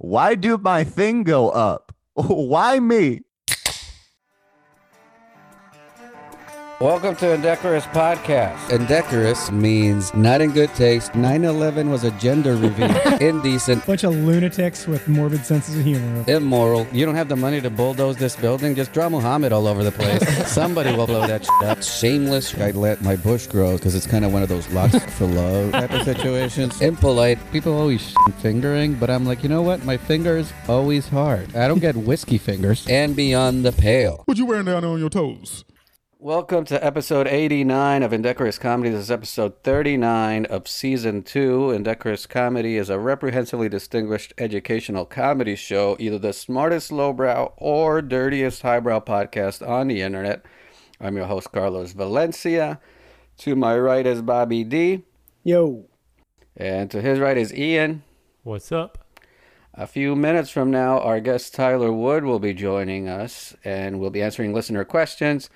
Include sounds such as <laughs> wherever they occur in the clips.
Why do my thing go up? <laughs> Why me? Welcome to Indecorous Podcast. Indecorous means not in good taste. 9 11 was a gender reveal. <laughs> Indecent. Bunch of lunatics with morbid senses of humor. Immoral. You don't have the money to bulldoze this building? Just draw Muhammad all over the place. <laughs> Somebody will blow that shit up. Shameless. I let my bush grow because it's kind of one of those lots <laughs> for love type of situations. Impolite. People always fingering, but I'm like, you know what? My finger's always hard. I don't get whiskey fingers. And beyond the pale. What you wearing down on your toes? Welcome to episode 89 of Indecorous Comedy. This is episode 39 of season 2. Indecorous Comedy is a reprehensibly distinguished educational comedy show, either the smartest lowbrow or dirtiest highbrow podcast on the internet. I'm your host, Carlos Valencia. To my right is Bobby D. Yo. And to his right is Ian. What's up? A few minutes from now, our guest Tyler Wood will be joining us and we'll be answering listener questions.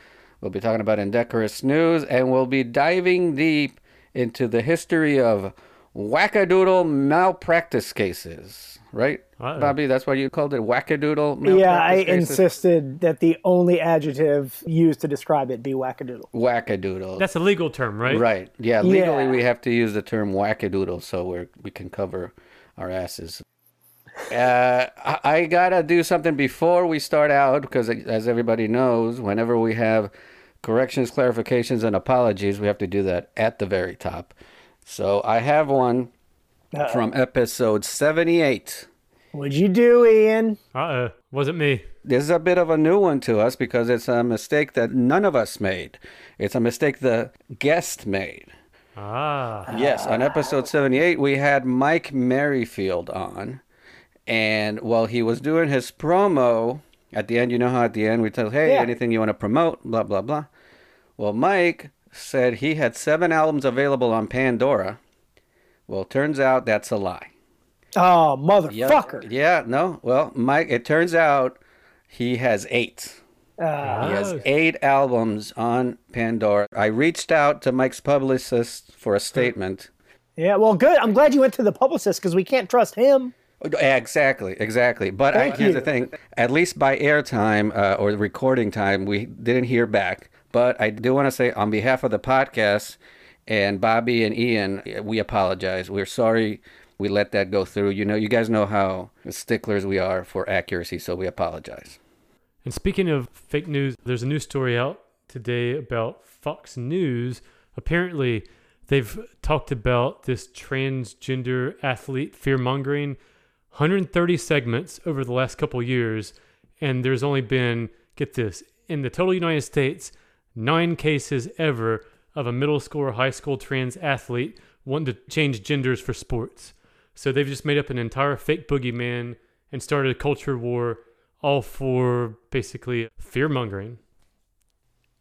We'll be talking about indecorous news and we'll be diving deep into the history of wackadoodle malpractice cases. Right, Uh-oh. Bobby? That's why you called it, wackadoodle. Yeah, I cases? insisted that the only adjective used to describe it be wackadoodle. Wackadoodle. That's a legal term, right? Right. Yeah. Legally, Yeah. we have to use the term wackadoodle so we we can cover our asses. Uh, I, I gotta do something before we start out because, as everybody knows, whenever we have corrections, clarifications, and apologies, we have to do that at the very top. So I have one from episode seventy-eight. What'd you do, Ian? Uh oh. Wasn't me. This is a bit of a new one to us because it's a mistake that none of us made. It's a mistake the guest made. Ah. Yes, on episode 78, we had Mike Merrifield on. And while he was doing his promo, at the end, you know how at the end we tell, hey, Yeah. anything you want to promote, blah, blah, blah. Well, Mike said he had seven albums available on Pandora. Well, turns out that's a lie. Oh, motherfucker. Yeah, no. Well, Mike, it turns out he has eight. Uh, He has Oh. eight albums on Pandora. I reached out to Mike's publicist for a statement. yeah, well, good. I'm glad you went to the publicist because we can't trust him. Exactly, exactly. But I, here's the thing: at least by airtime uh, or recording time, we didn't hear back. But I do want to say, on behalf of the podcast and Bobby and Ian, we apologize. We're sorry we let that go through. You know, you guys know how sticklers we are for accuracy, so we apologize. And speaking of fake news, there's a new story out today about Fox News. Apparently, they've talked about this transgender athlete fear mongering 130 segments over the last couple years. And there's only been, get this, in the total United States, nine cases ever of a middle school or high school trans athlete wanting to change genders for sports. So they've just made up an entire fake boogeyman and started a culture war all for basically fear mongering.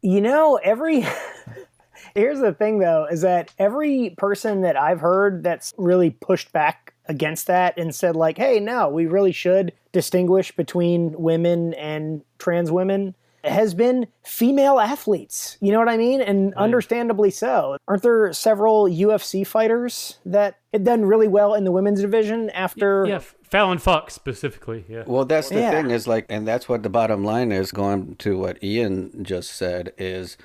You know, every. <laughs> Here's the thing, though, is that every person that I've heard that's really pushed back against that and said, like, hey, no, we really should distinguish between women and trans women has been female athletes. You know what I mean? And understandably so. Aren't there several UFC fighters that had done really well in the women's division after. Yeah, Fallon Fox specifically. Yeah. Well, that's the Yeah. thing is like, and that's what the bottom line is going to what Ian just said is,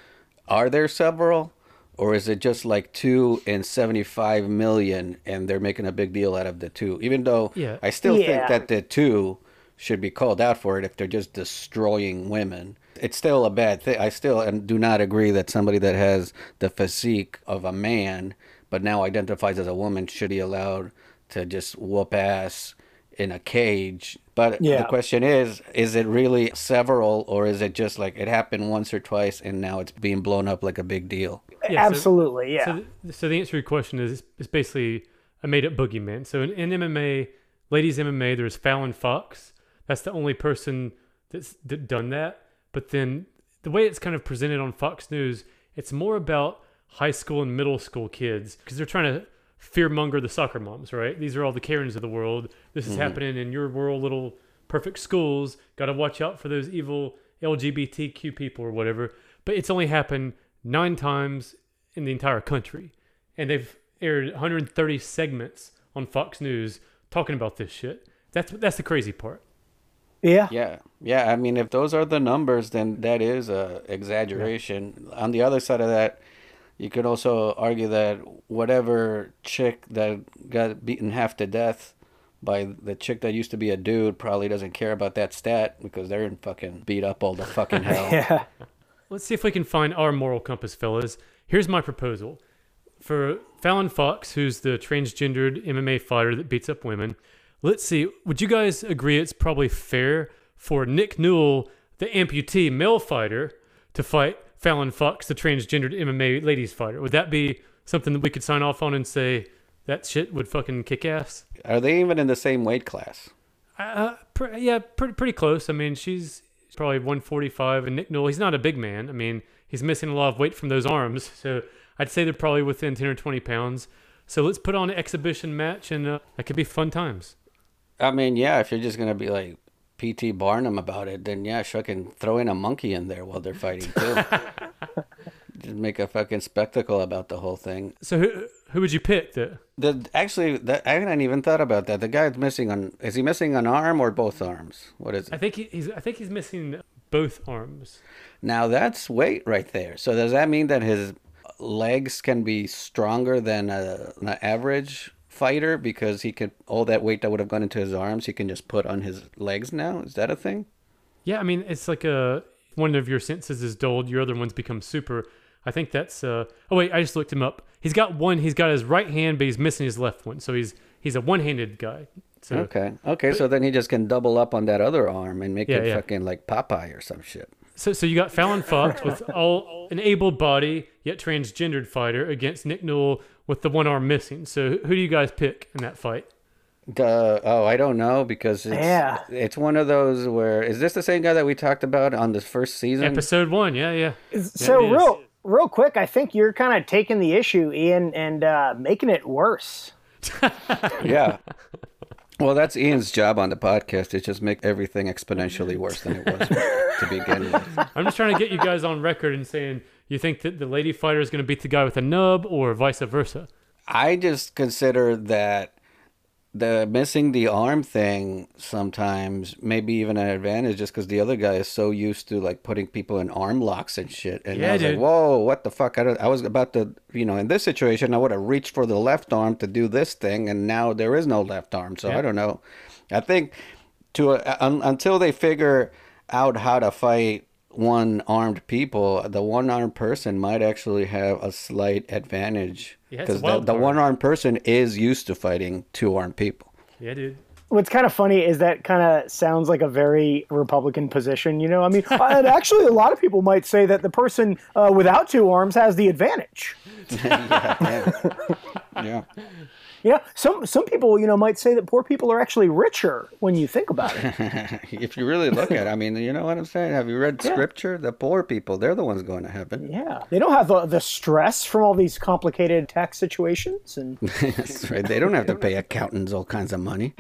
are there several, or is it just like two and seventy-five million, and they're making a big deal out of the two? Even though Yeah. I still think that the two should be called out for it if they're just destroying women. It's still a bad thing. I still and do not agree that somebody that has the physique of a man but now identifies as a woman should be allowed to just whoop ass in a cage. But Yeah. the question is, is it really several or is it just like it happened once or twice and now it's being blown up like a big deal? Yeah, so- Absolutely, yeah. So, so the answer to your question is it's basically a made up boogeyman. So in, in MMA, ladies MMA, there's Fallon Fox. That's the only person that's done that. But then the way it's kind of presented on Fox News, it's more about high school and middle school kids because they're trying to fearmonger the soccer moms, right? These are all the Karens of the world. This is mm-hmm. happening in your world, little perfect schools. Got to watch out for those evil LGBTQ people or whatever. But it's only happened nine times in the entire country. And they've aired 130 segments on Fox News talking about this shit. That's that's the crazy part. Yeah. Yeah, yeah. I mean, if those are the numbers, then that is a exaggeration. On the other side of that, you could also argue that whatever chick that got beaten half to death by the chick that used to be a dude probably doesn't care about that stat because they're in fucking beat up all the fucking <laughs> hell. Yeah. Let's see if we can find our moral compass, fellas. Here's my proposal. For Fallon Fox, who's the transgendered MMA fighter that beats up women, let's see, would you guys agree it's probably fair for Nick Newell, the amputee male fighter, to fight Fallon Fox, the transgendered MMA ladies fighter? Would that be something that we could sign off on and say that shit would fucking kick ass? Are they even in the same weight class? Uh, pr- yeah, pretty pretty close. I mean, she's probably 145, and Nick Newell, he's not a big man. I mean, he's missing a lot of weight from those arms, <laughs> so I'd say they're probably within 10 or 20 pounds. So let's put on an exhibition match, and uh, that could be fun times. I mean, yeah, if you're just gonna be like P.T. Barnum about it, then yeah, fucking throw in a monkey in there while they're fighting too. <laughs> just make a fucking spectacle about the whole thing. So who who would you pick? That The actually, that, I hadn't even thought about that. The guy's missing on. Is he missing an arm or both arms? What is it? I think he, he's I think he's missing both arms. Now that's weight right there. So does that mean that his legs can be stronger than a, an average fighter because he could all that weight that would have gone into his arms he can just put on his legs now? Is that a thing? Yeah, I mean, it's like a one of your senses is dulled, your other one's become super. I think that's. Uh, oh wait, I just looked him up. He's got one. He's got his right hand, but he's missing his left one. So he's he's a one-handed guy. So Okay. Okay. So then he just can double up on that other arm and make Yeah, it yeah. fucking like Popeye or some shit. So, so you got Fallon Fox with all an able body yet transgendered fighter against Nick Newell with the one arm missing. So who do you guys pick in that fight? Duh. Oh, I don't know because it's Yeah. it's one of those where is this the same guy that we talked about on the first season? Episode one, yeah, yeah. So it is. real real quick, I think you're kind of taking the issue, Ian, and uh, making it worse. <laughs> Yeah. Well, that's Ian's job on the podcast. Is just make everything exponentially worse than it was to begin with. I'm just trying to get you guys on record and saying you think that the lady fighter is going to beat the guy with a nub or vice versa. I just consider that the missing the arm thing sometimes maybe even an advantage just because the other guy is so used to like putting people in arm locks and shit. And Yeah, I was dude. like, whoa, what the fuck? I, don't, I was about to, you know, in this situation, I would have reached for the left arm to do this thing, and now there is no left arm. So Yeah. I don't know. I think to uh, un, until they figure out how to fight one armed people, the one armed person might actually have a slight advantage Yeah, because the, the one armed person is used to fighting two armed people. Yeah, dude. What's kind of funny is that kind of sounds like a very Republican position. You know, I mean, <laughs> and actually, a lot of people might say that the person uh, without two arms has the advantage. <laughs> yeah, yeah. You know, some some people, you know, might say that poor people are actually richer when you think about it. <laughs> if you really look at it, I mean, you know what I'm saying? Have you read scripture? The poor people, they're the ones going to heaven. Yeah, they don't have the, the stress from all these complicated tax situations, and <laughs> That's right. They don't have to pay accountants all kinds of money.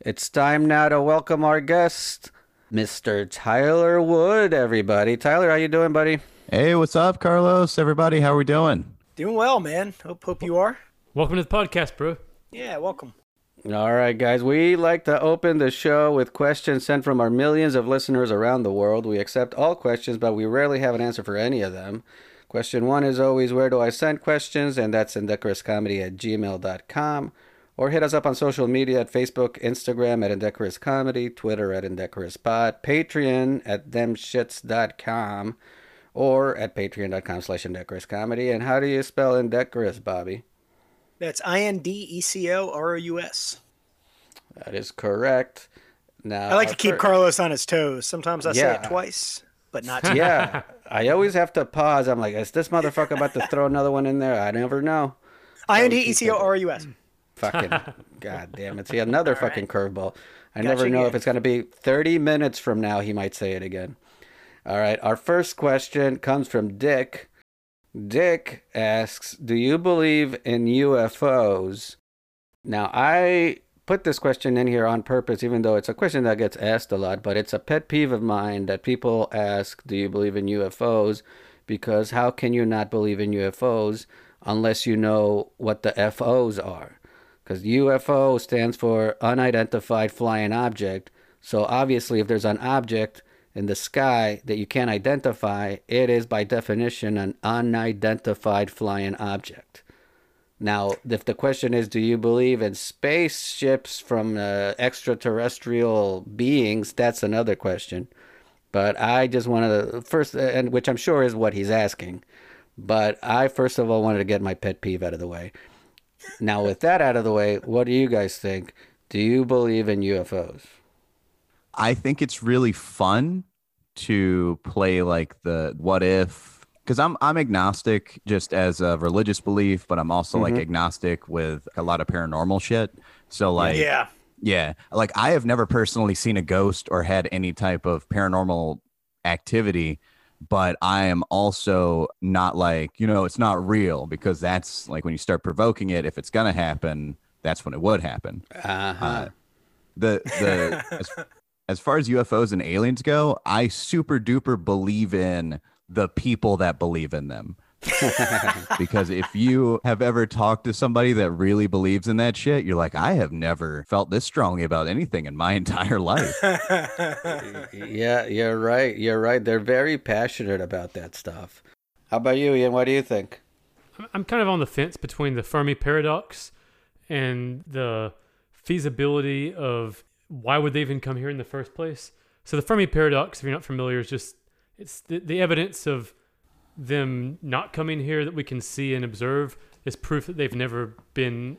It's time now to welcome our guest, Mr. Tyler Wood, everybody. Tyler, how you doing, buddy? Hey, what's up, Carlos? Everybody, how are we doing? doing well, man. Hope hope you are. Welcome to the podcast, bro. Yeah, welcome. All right, guys. We like to open the show with questions sent from our millions of listeners around the world. We accept all questions, but we rarely have an answer for any of them. Question one is always where do I send questions? And that's indecorouscomedy at gmail.com. Or hit us up on social media at Facebook, Instagram at Indecorous Comedy, Twitter at Indecorous Pod, Patreon at themshits.com, or at patreon.com slash Indecorous Comedy. And how do you spell Indecorous, Bobby? That's I N D E C O R O U S. That is correct. Now I like to keep Carlos on his toes. Sometimes I say it twice, but not <laughs> yeah, I always have to pause. I'm like, is this motherfucker about to throw another one in there? I never know. I N D E C O R O U S. Fucking, <laughs> god damn it. See, another fucking curveball. I never Gotcha know if it's going to be 30 minutes from now, he might say it again. All right, our first question comes from Dick. Dick asks, Do you believe in UFOs? Now, I put this question in here on purpose, even though it's a question that gets asked a lot, but it's a pet peeve of mine that people ask, Do you believe in UFOs? Because how can you not believe in UFOs unless you know what the FOs are? because UFO stands for unidentified flying object. So obviously, if there's an object in the sky that you can't identify, it is by definition an unidentified flying object. Now, if the question is, do you believe in spaceships from uh, extraterrestrial beings? That's another question. But I just wanted to first, and which I'm sure is what he's asking. But I first of all wanted to get my pet peeve out of the way. Now, with that out of the way, what do you guys think? Do you believe in UFOs? I think it's really fun to play like the what if because I'm I'm agnostic just as a religious belief, but I'm also like agnostic with a lot of paranormal shit. So like yeah. yeah, like I have never personally seen a ghost or had any type of paranormal activity, but I am also not like, you know, it's not real because that's like when you start provoking it, if it's going to happen, that's when it would happen. Uh-huh. Uh, the the as, as far as UFOs and aliens go, I super duper believe in the people that believe in them. <laughs> because if you have ever talked to somebody that really believes in that shit, you're like, I have never felt this strongly about anything in my <laughs> entire life. <laughs> yeah, you're right. You're right. They're very passionate about that stuff. How about you, Ian? What do you think? I'm- I'm kind of on the fence between the Fermi paradox and the feasibility of why would they even come here in the first place. So the Fermi paradox, if you're not familiar, is just it's the, the evidence of them not coming here that we can see and observe is proof that they've never been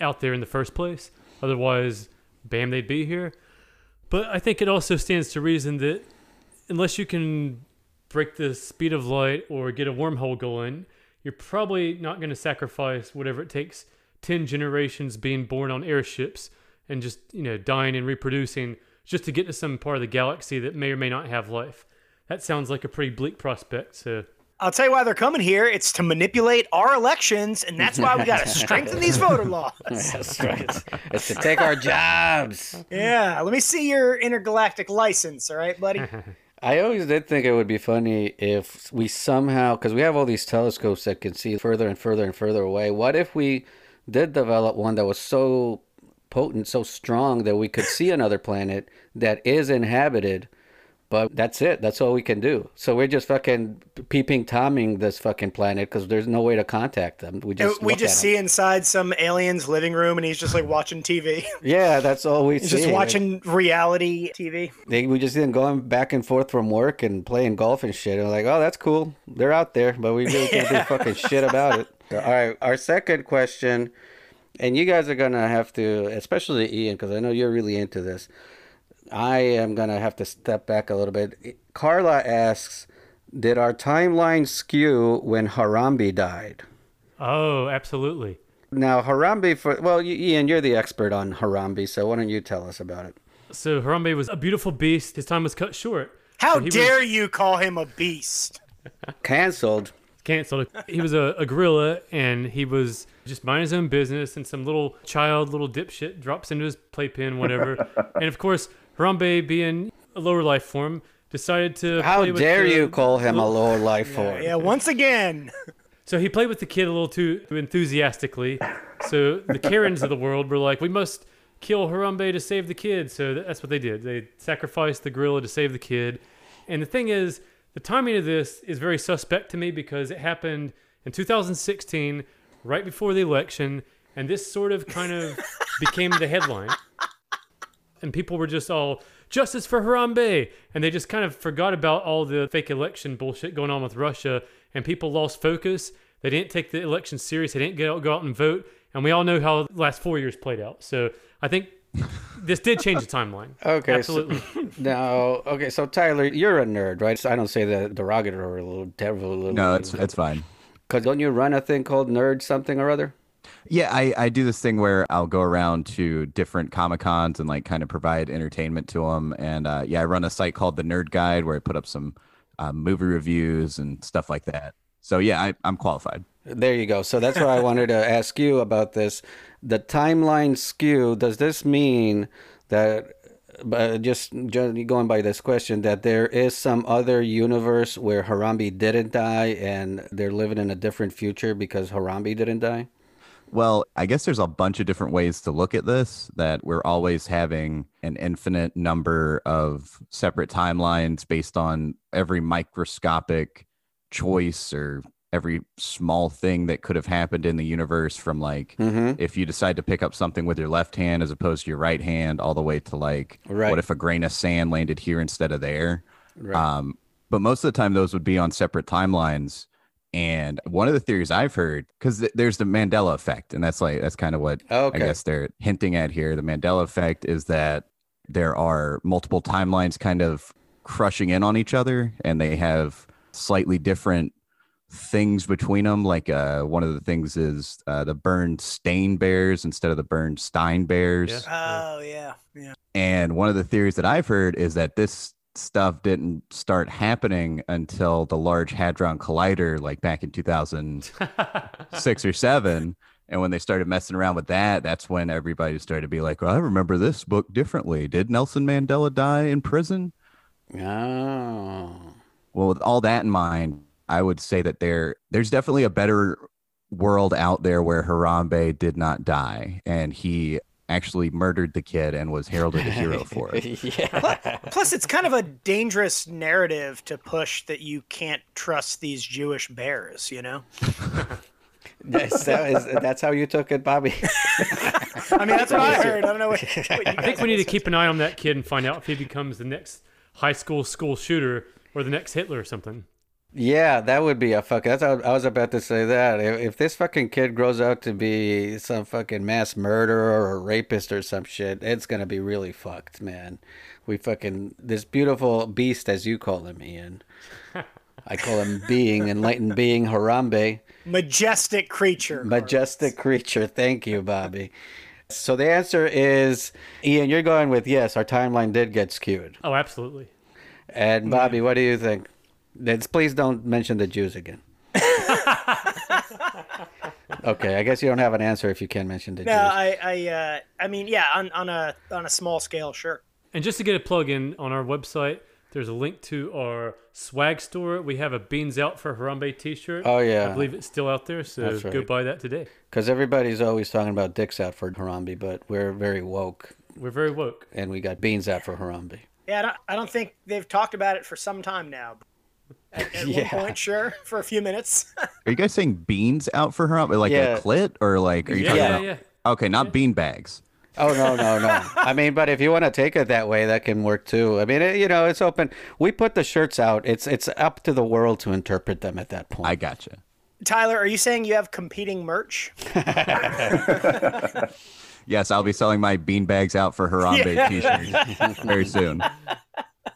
out there in the first place. Otherwise, bam, they'd be here. But I think it also stands to reason that unless you can break the speed of light or get a wormhole going, you're probably not going to sacrifice whatever it takes 10 generations being born on airships and just, you know, dying and reproducing just to get to some part of the galaxy that may or may not have life. That sounds like a pretty bleak prospect. So I'll tell you why they're coming here. It's to manipulate our elections, and that's why we got to strengthen these voter laws. <laughs> That's right. it's to take our jobs. Yeah, let me see your intergalactic license, all right, buddy? <laughs> I always did think it would be funny if we somehow, because we have all these telescopes that can see further and further and further away. What if we did develop one that was so potent, so strong that we could see another planet that is inhabited, but that's it. That's all we can do. So we're just fucking peeping tomming this fucking planet because there's no way to contact them. We just we just at see inside some alien's living room, and he's just like watching TV. <laughs> Yeah, that's all we He's see. just watching reality TV. They, we just didn't going back and forth from work and playing golf and shit. And like, oh, that's cool. They're out there, but we really can't do <laughs> fucking shit about it. All right, our second question, and you guys are gonna have to, especially Ian, because I know you're really into this. I am gonna have to step back a little bit. Carla asks, did our timeline skew when Harambe died? Oh, absolutely. Now, Harambe, for well, Ian, you're the expert on Harambe, so why don't you tell us about it? So Harambe was a beautiful beast. His time was cut short. How So he was- dare you call him a beast? Cancelled. canceled. He was a, a gorilla and he was just mind his own business. And some little child, little dipshit, drops into his playpen, whatever. <laughs> and of course, Harambe, being a lower life form, decided to. How play with dare the- you call him a lower life form? Yeah, once again. <laughs> So he played with the kid a little too enthusiastically. So the Karens of the world were like, we must kill Harambe to save the kid. So that's what they did. They sacrificed the gorilla to save the kid. And the thing is, the timing of this is very suspect to me because it happened in 2016, right before the election. And this sort of kind of <laughs> became the headline. And people were just all, justice for Harambe. And they just kind of forgot about all the fake election bullshit going on with Russia. And people lost focus. They didn't take the election serious. They didn't get out, go out and vote. And we all know how the last four years played out. So I think this did change the timeline. <laughs> Okay, so- Absolutely. <laughs> Now, okay, so Tyler, you're a nerd, right? So I don't say that derogatory or a little. No, it's it's fine. Because don't you run a thing called nerd something or other? Yeah, I, I do this thing where I'll go around to different Comic Cons and like kind of provide entertainment to them. And uh, yeah, I run a site called the Nerd Guide where I put up some uh, movie reviews and stuff like that. So yeah, I, I'm qualified. There you go. So that's why I <laughs> wanted to ask you about this. The timeline skew. Does this mean that? But just, just going by this question, that there is some other universe where Harambe didn't die and they're living in a different future because Harambe didn't die. Well, I guess there's a bunch of different ways to look at this that we're always having an infinite number of separate timelines based on every microscopic choice or every small thing that could have happened in the universe from like Mm-hmm. if you decide to pick up something with your left hand as opposed to your right hand all the way to like Right. what if a grain of sand landed here instead of there Right. um, but most of the time, those would be on separate timelines. And one of the theories I've heard, because th- there's the Mandela effect, and that's like that's kind of what Okay. I guess they're hinting at here. The Mandela effect is that there are multiple timelines kind of crushing in on each other, and they have slightly different things between them. Like uh, one of the things is uh, the Bernstein Bears instead of the burned Bernstein Bears. Yeah. Oh yeah, yeah. And one of the theories that I've heard is that this stuff didn't start happening until the Large Hadron Collider, like back in 2006 or seven. <laughs> And when they started messing around with that, that's when everybody started to be like, well, I remember this book differently. Did Nelson Mandela die in prison? Oh. Well, with all that in mind, I would say that there there's definitely a better world out there where Harambe did not die and he actually murdered the kid and was heralded a hero <laughs> for it. yeah. Plus, it's kind of a dangerous narrative to push that you can't trust these Jewish bears. You know, That's, that is, that's how you took it, Bobby. <laughs> I mean, that's what I heard. I don't know what. <laughs> what you I think we need to keep an eye on that kid and find out if he becomes the next high school school shooter or the next Hitler or something. Yeah, that would be a fuck. That's how I was about to say that. If, if this fucking kid grows out to be some fucking mass murderer or rapist or some shit, it's gonna be really fucked, man. We fucking this beautiful beast, as you call him, Ian. <laughs> I call him being enlightened being Harambe, majestic creature. majestic creature. Thank you, Bobby. So the answer is, Ian, you're going with yes. Our timeline did get skewed. Oh, absolutely. And Bobby, mm-hmm. what do you think? Let's please don't mention the Jews again. <laughs> okay, I guess you don't have an answer if you can't mention the No, Jews. I, I, uh, I mean, yeah, on, on a on a small scale, sure. And just to get a plug in on our website, there's a link to our swag store. We have a Beans Out for Harambe t shirt. Oh, yeah. I believe it's still out there, so That's go buy that today. Because everybody's always talking about dicks out for Harambe, but we're very woke, We're very woke. and we got beans out for Harambe. Yeah, I don't, I don't think they've talked about it for some time now. At, at <laughs> Yeah. one point, sure, for a few minutes. <laughs> Are you guys saying beans out for her? Like Yeah. a clit or like, are you Yeah, talking yeah, about? yeah. Okay, not bean bags. Oh no no no! I mean, but if you want to take it that way, that can work too. I mean, it, you know, it's open. We put the shirts out. It's it's up to the world to interpret them at that point. I gotcha. Tyler, are you saying you have competing merch? <laughs> Yes, I'll be selling my bean bags out for Harambe t-shirts very soon.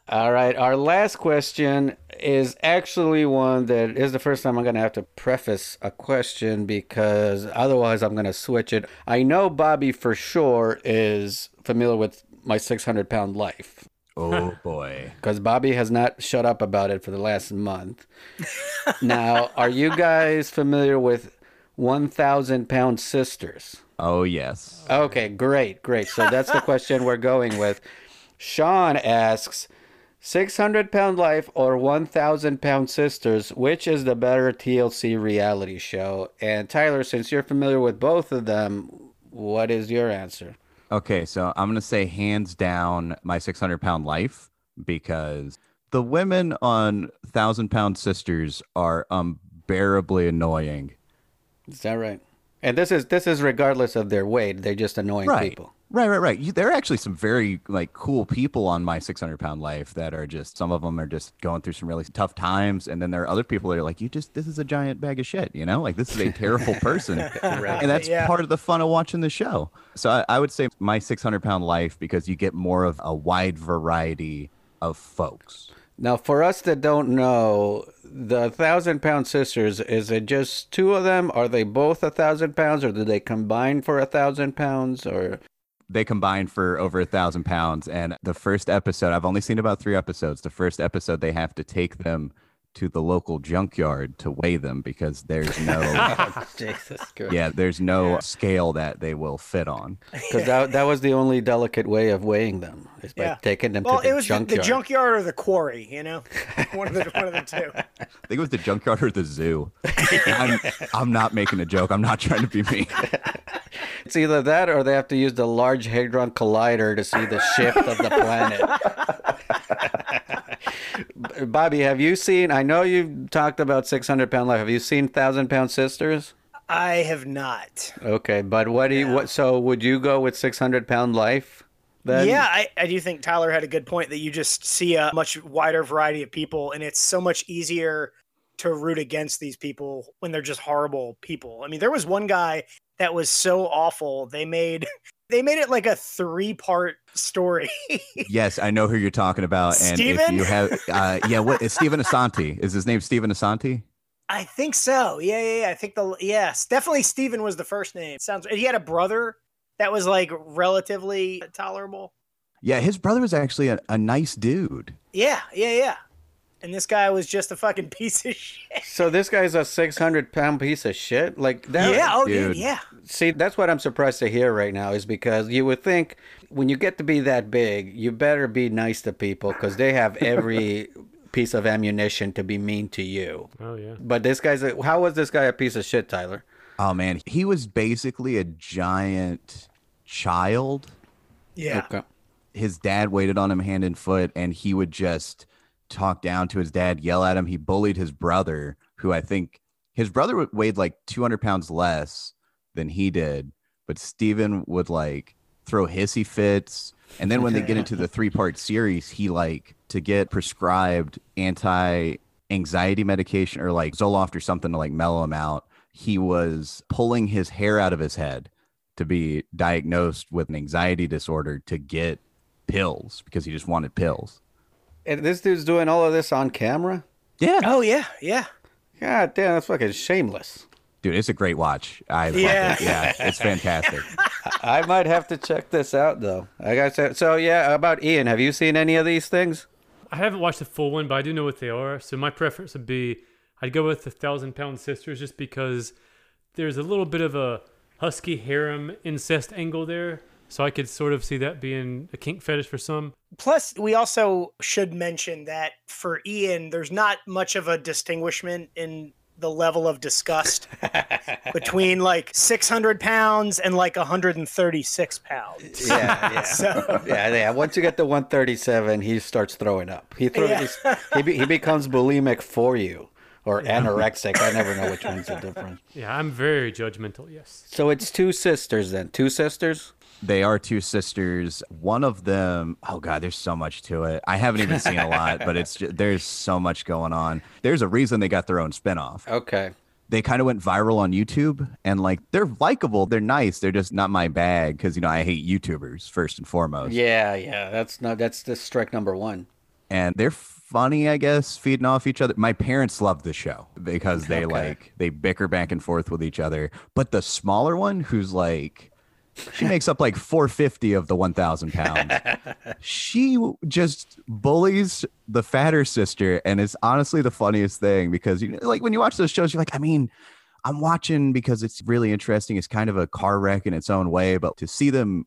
All right, our last question is actually one that is the first time I'm going to have to preface a question because otherwise I'm going to switch it. I know Bobby for sure is familiar with my 600 pound life Oh <laughs> boy. because Bobby has not shut up about it for the last month. <laughs> now, are you guys familiar with 1,000 pound sisters? Oh yes. Okay, great, great. So that's the question we're going with. Sean asks 600 pound life or 1,000 pound sisters, which is the better TLC reality show? And Tyler, since you're familiar with both of them, what is your answer? Okay, so I'm gonna say hands down my 600 pound life because the women on Thousand Pound Sisters are unbearably annoying. Is that right? And this is this is regardless of their weight; they're just annoying Right. people. Right, right, right. You, there are actually some very like cool people on my 600 pound life that are just some of them are just going through some really tough times, and then there are other people that are like, you just this is a giant bag of shit, you know, like this is a terrible <laughs> person, and that's Yeah. part of the fun of watching the show. So I, I would say my 600 pound life because you get more of a wide variety of folks. Now, for us that don't know, the thousand pound sisters, is it just two of them? Are they both a thousand pounds, or do they combine for a thousand pounds? Or They combined for over a thousand pounds, and the first episode I've only seen about three episodes. The first episode they have to take them to the local junkyard to weigh them because there's no <laughs> <laughs> Jesus Christ. yeah, there's no scale that they will fit on. Because that, that was the only delicate way of weighing them, is by Yeah. taking them Well, to the it was the, junkyard. the junkyard or the quarry, you know, <laughs> one of the one of the two. I think it was the junkyard or the zoo. I'm, I'm not making a joke. I'm not trying to be mean. It's either that or they have to use the Large Hadron Collider to see the shift of the planet. Bobby, have you seen? I know you've talked about 600 Pound Life. Have you seen Thousand Pound Sisters? I have not. Okay, but what do you, what? So would you go with 600 Pound Life? Then? yeah, I, I do think Tyler had a good point that you just see a much wider variety of people, and it's so much easier to root against these people when they're just horrible people. I mean, there was one guy that was so awful they made they made it like a three part story. <laughs> Yes, I know who you're talking about. And if Steven? you have, uh, yeah, what is Steven Assanti? Is his name Steven Assanti? I think so. Yeah, yeah, yeah. I think the yes, definitely Steven was the first name. Sounds. He had a brother that was like relatively tolerable. Yeah, his brother was actually a, a nice dude. Yeah, yeah, yeah. And this guy was just a fucking <laughs> piece of shit. So this guy's a 600 pound piece of shit. Like that. yeah, oh dude, dude. yeah. See, that's what I'm surprised to hear right now is because you would think when you get to be that big, you better be nice to people because they have every <laughs> piece of ammunition to be mean to you. Oh yeah. But this guy's a, how was this guy a piece of shit, Tyler? Oh man, he was basically a giant child. Yeah. Okay. His dad waited on him hand and foot, and he would just talk down to his dad, yell at him. He bullied his brother, who I think his brother weighed like 200 pounds less than he did, but Steven would like throw hissy fits. And then when they get into the <laughs> three part series, he like to get prescribed anti anxiety medication or like Zoloft or something to like mellow him out. He was pulling his hair out of his head to be diagnosed with an anxiety disorder to get pills because he just wanted pills. And this dude's doing all of this on camera? Yeah. Oh yeah, yeah. God damn, that's fucking shameless. Dude, it's a great watch. I love Yeah. it. Yeah, it's fantastic. <laughs> I might have to check this out though. I got to, so yeah, about Ian, have you seen any of these things? I haven't watched the full one, but I do know what they are. So my preference would be I'd go with the Thousand Pound Sisters just because there's a little bit of a husky harem incest angle there. So I could sort of see that being a kink fetish for some. Plus, we also should mention that for Ian, there's not much of a distinguishment in the level of disgust <laughs> between like 600 pounds and like 136 pounds. Yeah, yeah. <laughs> So yeah, yeah. Once you get to 137, he starts throwing up. He throws. Yeah. He, be, he becomes bulimic for you, or <laughs> anorexic. I never know which one's the difference. Yeah, I'm very judgmental, yes. So it's two sisters then. Two sisters. They are two sisters. One of them, oh god, there's so much to it. I haven't even seen a lot, but it's just, there's so much going on. There's a reason they got their own spinoff. Okay. They kind of went viral on YouTube, and like they're likable, they're nice, they're just not my bag because you know I hate YouTubers first and foremost. Yeah, yeah. That's not. That's the strike number one. and they're funny, I guess, feeding off each other. My parents love the show because they Okay. like they bicker back and forth with each other. But the smaller one, who's like, she makes up like 450 of the 1,000 pounds. <laughs> she just bullies the fatter sister, and it's honestly the funniest thing because you know, like when you watch those shows, you're like, I mean. I'm watching because it's really interesting. It's kind of a car wreck in its own way, but to see them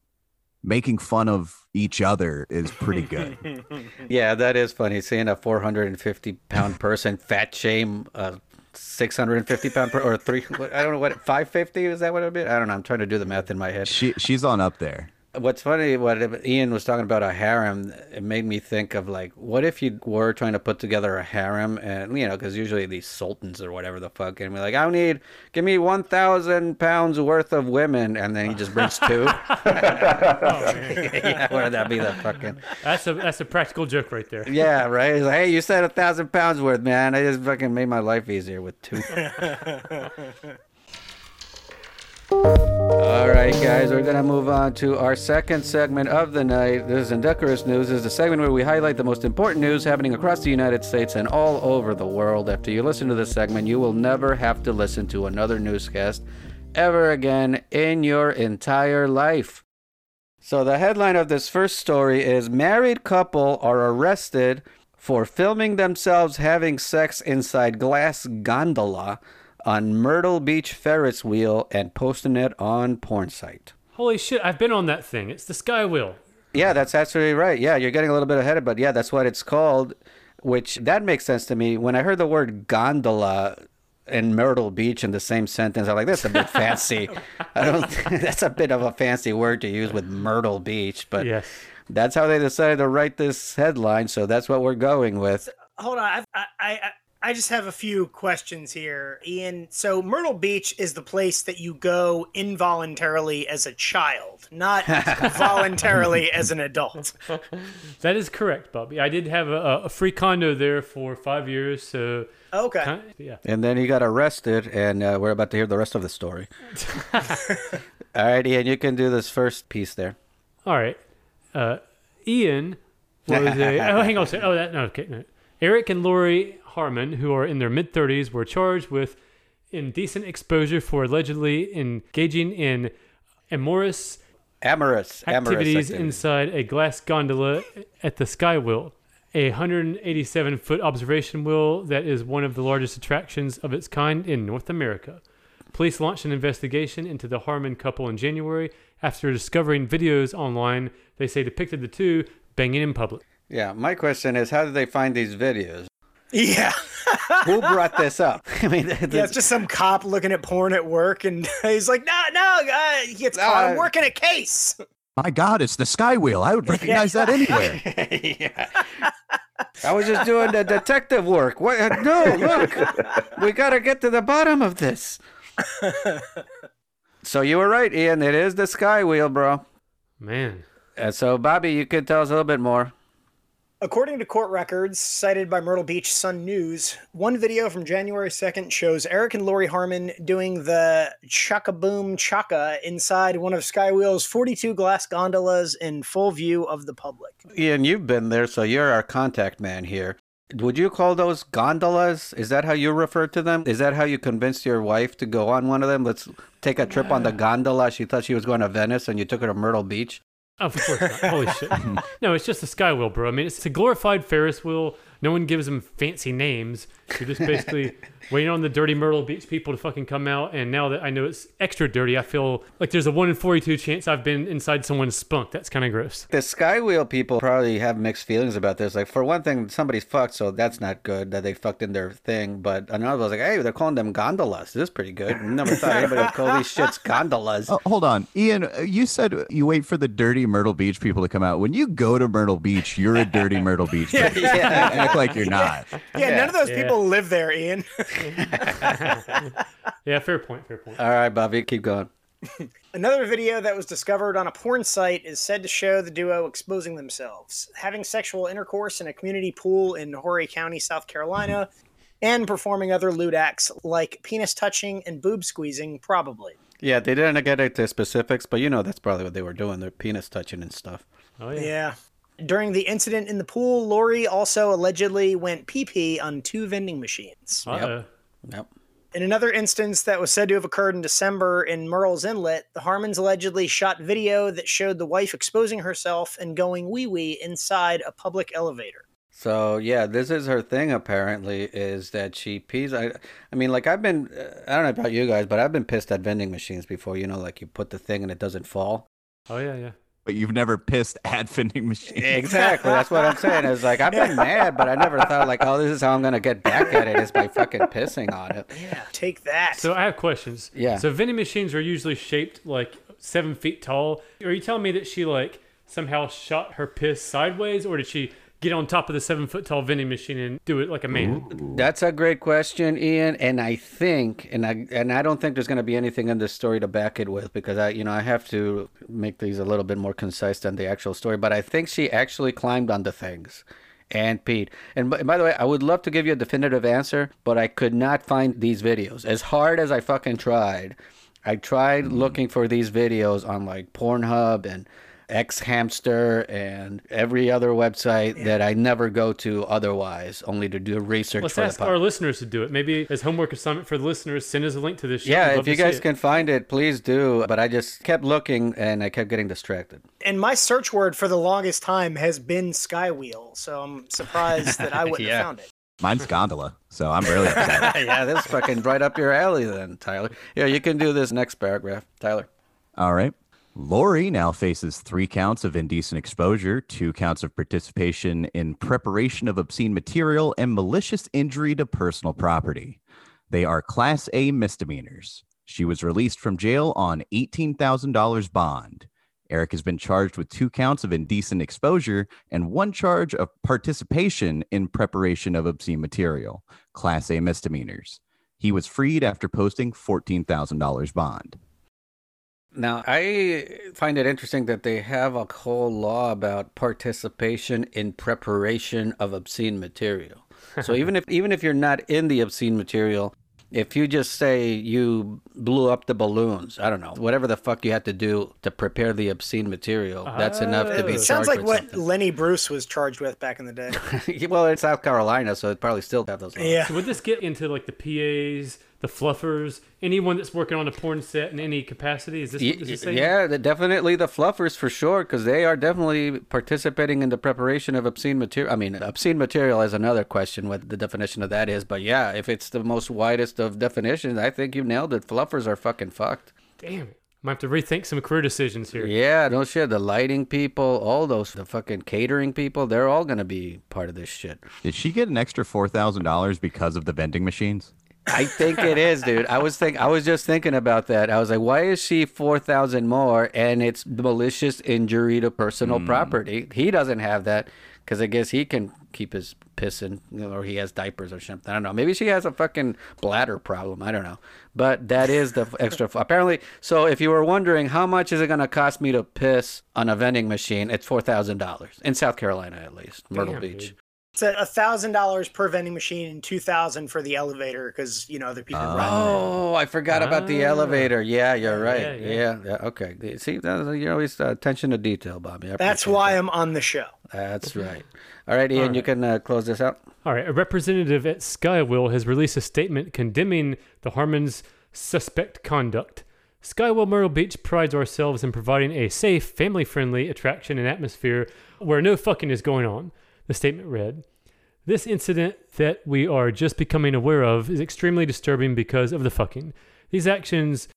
making fun of each other is pretty good. <laughs> Yeah, that is funny. Seeing a 450 pound person fat shame a 650 pound per, or three. I don't know what 550 is that what it would be? I don't know. I'm trying to do the math in my head. She she's on up there. What's funny, what Ian was talking about a harem, it made me think of like, what if you were trying to put together a harem, and you know, because usually these sultans or whatever the fuck, and be like, I need, give me one thousand pounds worth of women, and then he just brings two. <laughs> <laughs> Oh, yeah, wouldn't that be the fucking? That's a that's a practical joke right there. Yeah, right. He's like, hey, you said a thousand pounds worth, man. I just fucking made my life easier with two. <laughs> All right, guys, we're gonna move on to our second segment of the night. This is Indecorous News. This is the segment where we highlight the most important news happening across the United States and all over the world. After you listen to this segment, you will never have to listen to another newscast ever again in your entire life. So the headline of this first story is married couple are arrested for filming themselves having sex inside glass gondola on Myrtle Beach Ferris wheel and posting it on porn site. Holy shit! I've been on that thing. It's the Sky Wheel. Yeah, that's absolutely right. Yeah, you're getting a little bit ahead of it, but yeah, that's what it's called, which that makes sense to me. When I heard the word gondola and Myrtle Beach in the same sentence, I'm like, that's a bit fancy. <laughs> I don't <laughs> that's a bit of a fancy word to use with Myrtle Beach, but Yes. that's how they decided to write this headline, so that's what we're going with. Hold on, I, I, I, I just have a few questions here, Ian. So Myrtle Beach is the place that you go involuntarily as a child, not <laughs> voluntarily as an adult. <laughs> That is correct, Bobby. I did have a, a free condo there for five years, so Okay. kind yeah. And then he got arrested, and uh, we're about to hear the rest of the story. <laughs> All right, Ian, you can do this first piece there. All right. Uh, Ian was a. oh, hang on a second. Oh, that no. Okay. No. Eric and Lori Harmon, who are in their mid 30s, were charged with indecent exposure for allegedly engaging in amorous Amorous, amorous activities activity. inside a glass gondola at the Sky Wheel, a 187 foot observation wheel that is one of the largest attractions of its kind in North America. Police launched an investigation into the Harmon couple in January after discovering videos online they say depicted the two banging in public. Yeah, my question is, how did they find these videos? Yeah. <laughs> Who brought this up? <laughs> I mean, Yeah, it's just some cop looking at porn at work, and <laughs> he's like, "No, no, uh, he gets caught. I'm Uh, working a case." My God, it's the Sky Wheel. I would recognize that anywhere. yeah. I was just doing the detective work. What? No, look, we gotta get to the bottom of this. so you were right, Ian. It is the Sky Wheel, bro. Man. And so, Bobby, you could tell us a little bit more. According to court records cited by Myrtle Beach Sun News, one video from January 2nd shows Eric and Lori Harmon doing the chaka boom chaka inside one of Skywheel's 42 glass gondolas in full view of the public. Ian, you've been there, so you're our contact man here. Would you call those gondolas? Is that how you refer to them? Is that how you convinced your wife to go on one of them? Let's take a trip on the gondola. She thought she was going to Venice, and you took her to Myrtle Beach. Oh, of course not. Holy shit. <laughs> Hmm. No, it's just a sky wheel, bro. I mean, it's a glorified Ferris wheel. No one gives them fancy names. You're just basically waiting on the dirty Myrtle Beach people to fucking come out. And now that I know it's extra dirty, I feel like there's a 1 in 42 chance I've been inside someone's spunk. That's kind of gross. The Skywheel people probably have mixed feelings about this. Like, for one thing, somebody's fucked, so that's not good that they fucked in their thing. But another was like, hey, they're calling them gondolas. This is pretty good. Never thought anybody would call these shits gondolas. Oh, hold on, Ian. uh, You said you wait for the dirty Myrtle Beach people to come out. When you go to Myrtle Beach, you're a dirty Myrtle Beach. <laughs> person. yeah. Act like you're not. Yeah, Yeah. none of those Yeah. people live there, Ian. <laughs> <laughs> Yeah, fair point. Fair point. All right, Bobby, keep going. <laughs> Another video that was discovered on a porn site is said to show the duo exposing themselves, having sexual intercourse in a community pool in Horry County, South Carolina, and performing other lewd acts like penis touching and boob squeezing, probably. Yeah, they didn't get into specifics, but you know that's probably what they were doing. They're penis touching and stuff. Oh, yeah. Yeah. During the incident in the pool, Lori also allegedly went pee pee on two vending machines. Uh-oh. Yep. In another instance that was said to have occurred in December in Murrells Inlet, the Harmons allegedly shot video that showed the wife exposing herself and going wee wee inside a public elevator. So yeah, this is her thing. Apparently, is that she pees. I, I mean, like I've been, uh, I don't know about you guys, but I've been pissed at vending machines before. You know, like you put the thing and it doesn't fall. Oh, yeah, yeah. But you've never pissed <laughs> at vending machines. Exactly. That's what I'm saying. It's like I've been mad, but I never thought like, oh, this is how I'm gonna get back at it is by fucking pissing on it. Yeah, take that. So I have questions. Yeah. So vending machines are usually shaped like seven feet tall. Are you telling me that she like somehow shot her piss sideways, or did she get on top of the seven foot tall vending machine and do it like a man? That's a great question, Ian. And I think, and I and I don't think there's going to be anything in this story to back it with because I, you know, I have to make these a little bit more concise than the actual story. But I think she actually climbed onto things and Pete. And by, by the way, I would love to give you a definitive answer, but I could not find these videos. As hard as I fucking tried, I tried hmm. looking for these videos on like Pornhub and X Hamster and every other website that I never go to otherwise, only to do research Let's for ask the our listeners to do it. Maybe as homework assignment for the listeners, send us a link to this show. Yeah, if you guys can find it, please do. But I just kept looking and I kept getting distracted. And my search word for the longest time has been Skywheel, so I'm surprised that I <laughs> wouldn't Yeah. have found it. Mine's gondola, so I'm really <laughs> upset. yeah, this is fucking right up your alley then, Tyler. Yeah, you can do this next paragraph, Tyler. All right. Lori now faces three counts of indecent exposure, two counts of participation in preparation of obscene material, and malicious injury to personal property. They are Class A misdemeanors. She was released from jail on $18,000 bond. Eric has been charged with two counts of indecent exposure and one charge of participation in preparation of obscene material, Class A misdemeanors. He was freed after posting $14,000 bond. Now, I find it interesting that they have a whole law about participation in preparation of obscene material. So <laughs> even if even if you're not in the obscene material, if you just say you blew up the balloons, I don't know, whatever the fuck you had to do to prepare the obscene material, that's enough to be It charged sounds like with what something. Lenny Bruce was charged with back in the day. <laughs> well, it's South Carolina, so it probably still have those. laws. yeah. So would this get into like the PAs, the fluffers, anyone that's working on a porn set in any capacity? Is this what this is saying? Yeah, the- definitely the fluffers for sure, because they are definitely participating in the preparation of obscene material. I mean, obscene material is another question what the definition of that is, but yeah, if it's the most widest of definitions, I think you nailed it. Fluffers are fucking fucked. Damn it. Might have to rethink some career decisions here. Yeah, no shit. The lighting people, all those, the fucking catering people, they're all gonna be part of this shit. Did she get an extra four thousand dollars because of the vending machines? I think it is, dude. I was think I was just thinking about that. I was like, why is she four thousand more and it's malicious injury to personal hmm. property? He doesn't have that because I guess he can keep his pissing, or he has diapers or something. I don't know. Maybe she has a fucking bladder problem. I don't know. But that is the extra. Apparently, so if you were wondering how much is it going to cost me to piss on a vending machine, it's four thousand dollars in South Carolina at least, Myrtle Damn, Beach. dude. It's a thousand dollars per vending machine and two thousand for the elevator because you know other people ride. Oh, I forgot about the Ah. elevator. Yeah, you're right. Yeah, Yeah, yeah. yeah. Okay. See, you're always uh, attention to detail, Bobby. I That's why that. I'm on the show. That's right. All right, Ian, All you can uh, close this out. All right, a representative at Skywheel has released a statement condemning the Harmon's suspect conduct. Skywheel Myrtle Beach prides ourselves in providing a safe, family friendly attraction and atmosphere where no fucking is going on. The statement read This incident that we are just becoming aware of is extremely disturbing because of the fucking. These actions,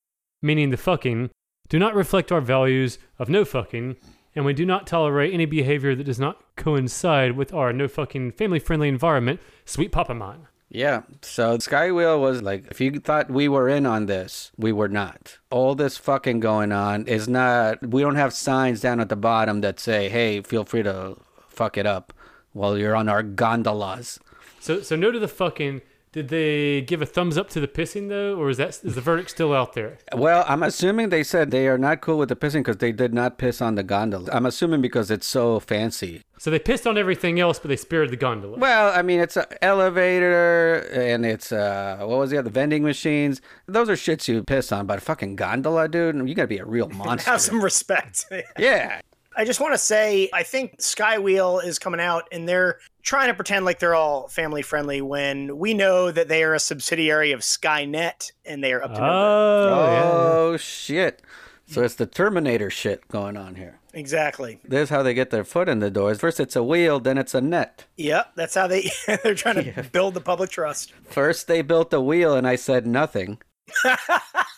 meaning the fucking, do not reflect our values of no fucking, and we do not tolerate any behavior that does not coincide with our no fucking family friendly environment. Sweet Papa Mine. Yeah. So Skywheel was like, if you thought we were in on this, we were not. All this fucking going on is not. We don't have signs down at the bottom that say, "Hey, feel free to fuck it up," while you're on our gondolas. So, so no to the fucking. Did they give a thumbs up to the pissing though, or is that is the verdict still out there? Well, I'm assuming they said they are not cool with the pissing because they did not piss on the gondola. I'm assuming because it's so fancy. So they pissed on everything else, but they spared the gondola. Well, I mean, it's an elevator and it's uh, what was the other vending machines? Those are shits you piss on, but a fucking gondola, dude, you gotta be a real <laughs> monster. Have some respect. <laughs> yeah, I just want to say, I think Skywheel is coming out and they're trying to pretend like they're all family friendly when we know that they are a subsidiary of Skynet and they are up to no good. oh. Oh shit! So it's the Terminator shit going on here. Exactly. This is how they get their foot in the doors. First it's a wheel, then it's a net. Yep. That's how they <laughs> they're trying to build the public trust. First they built the wheel, and I said nothing. <laughs>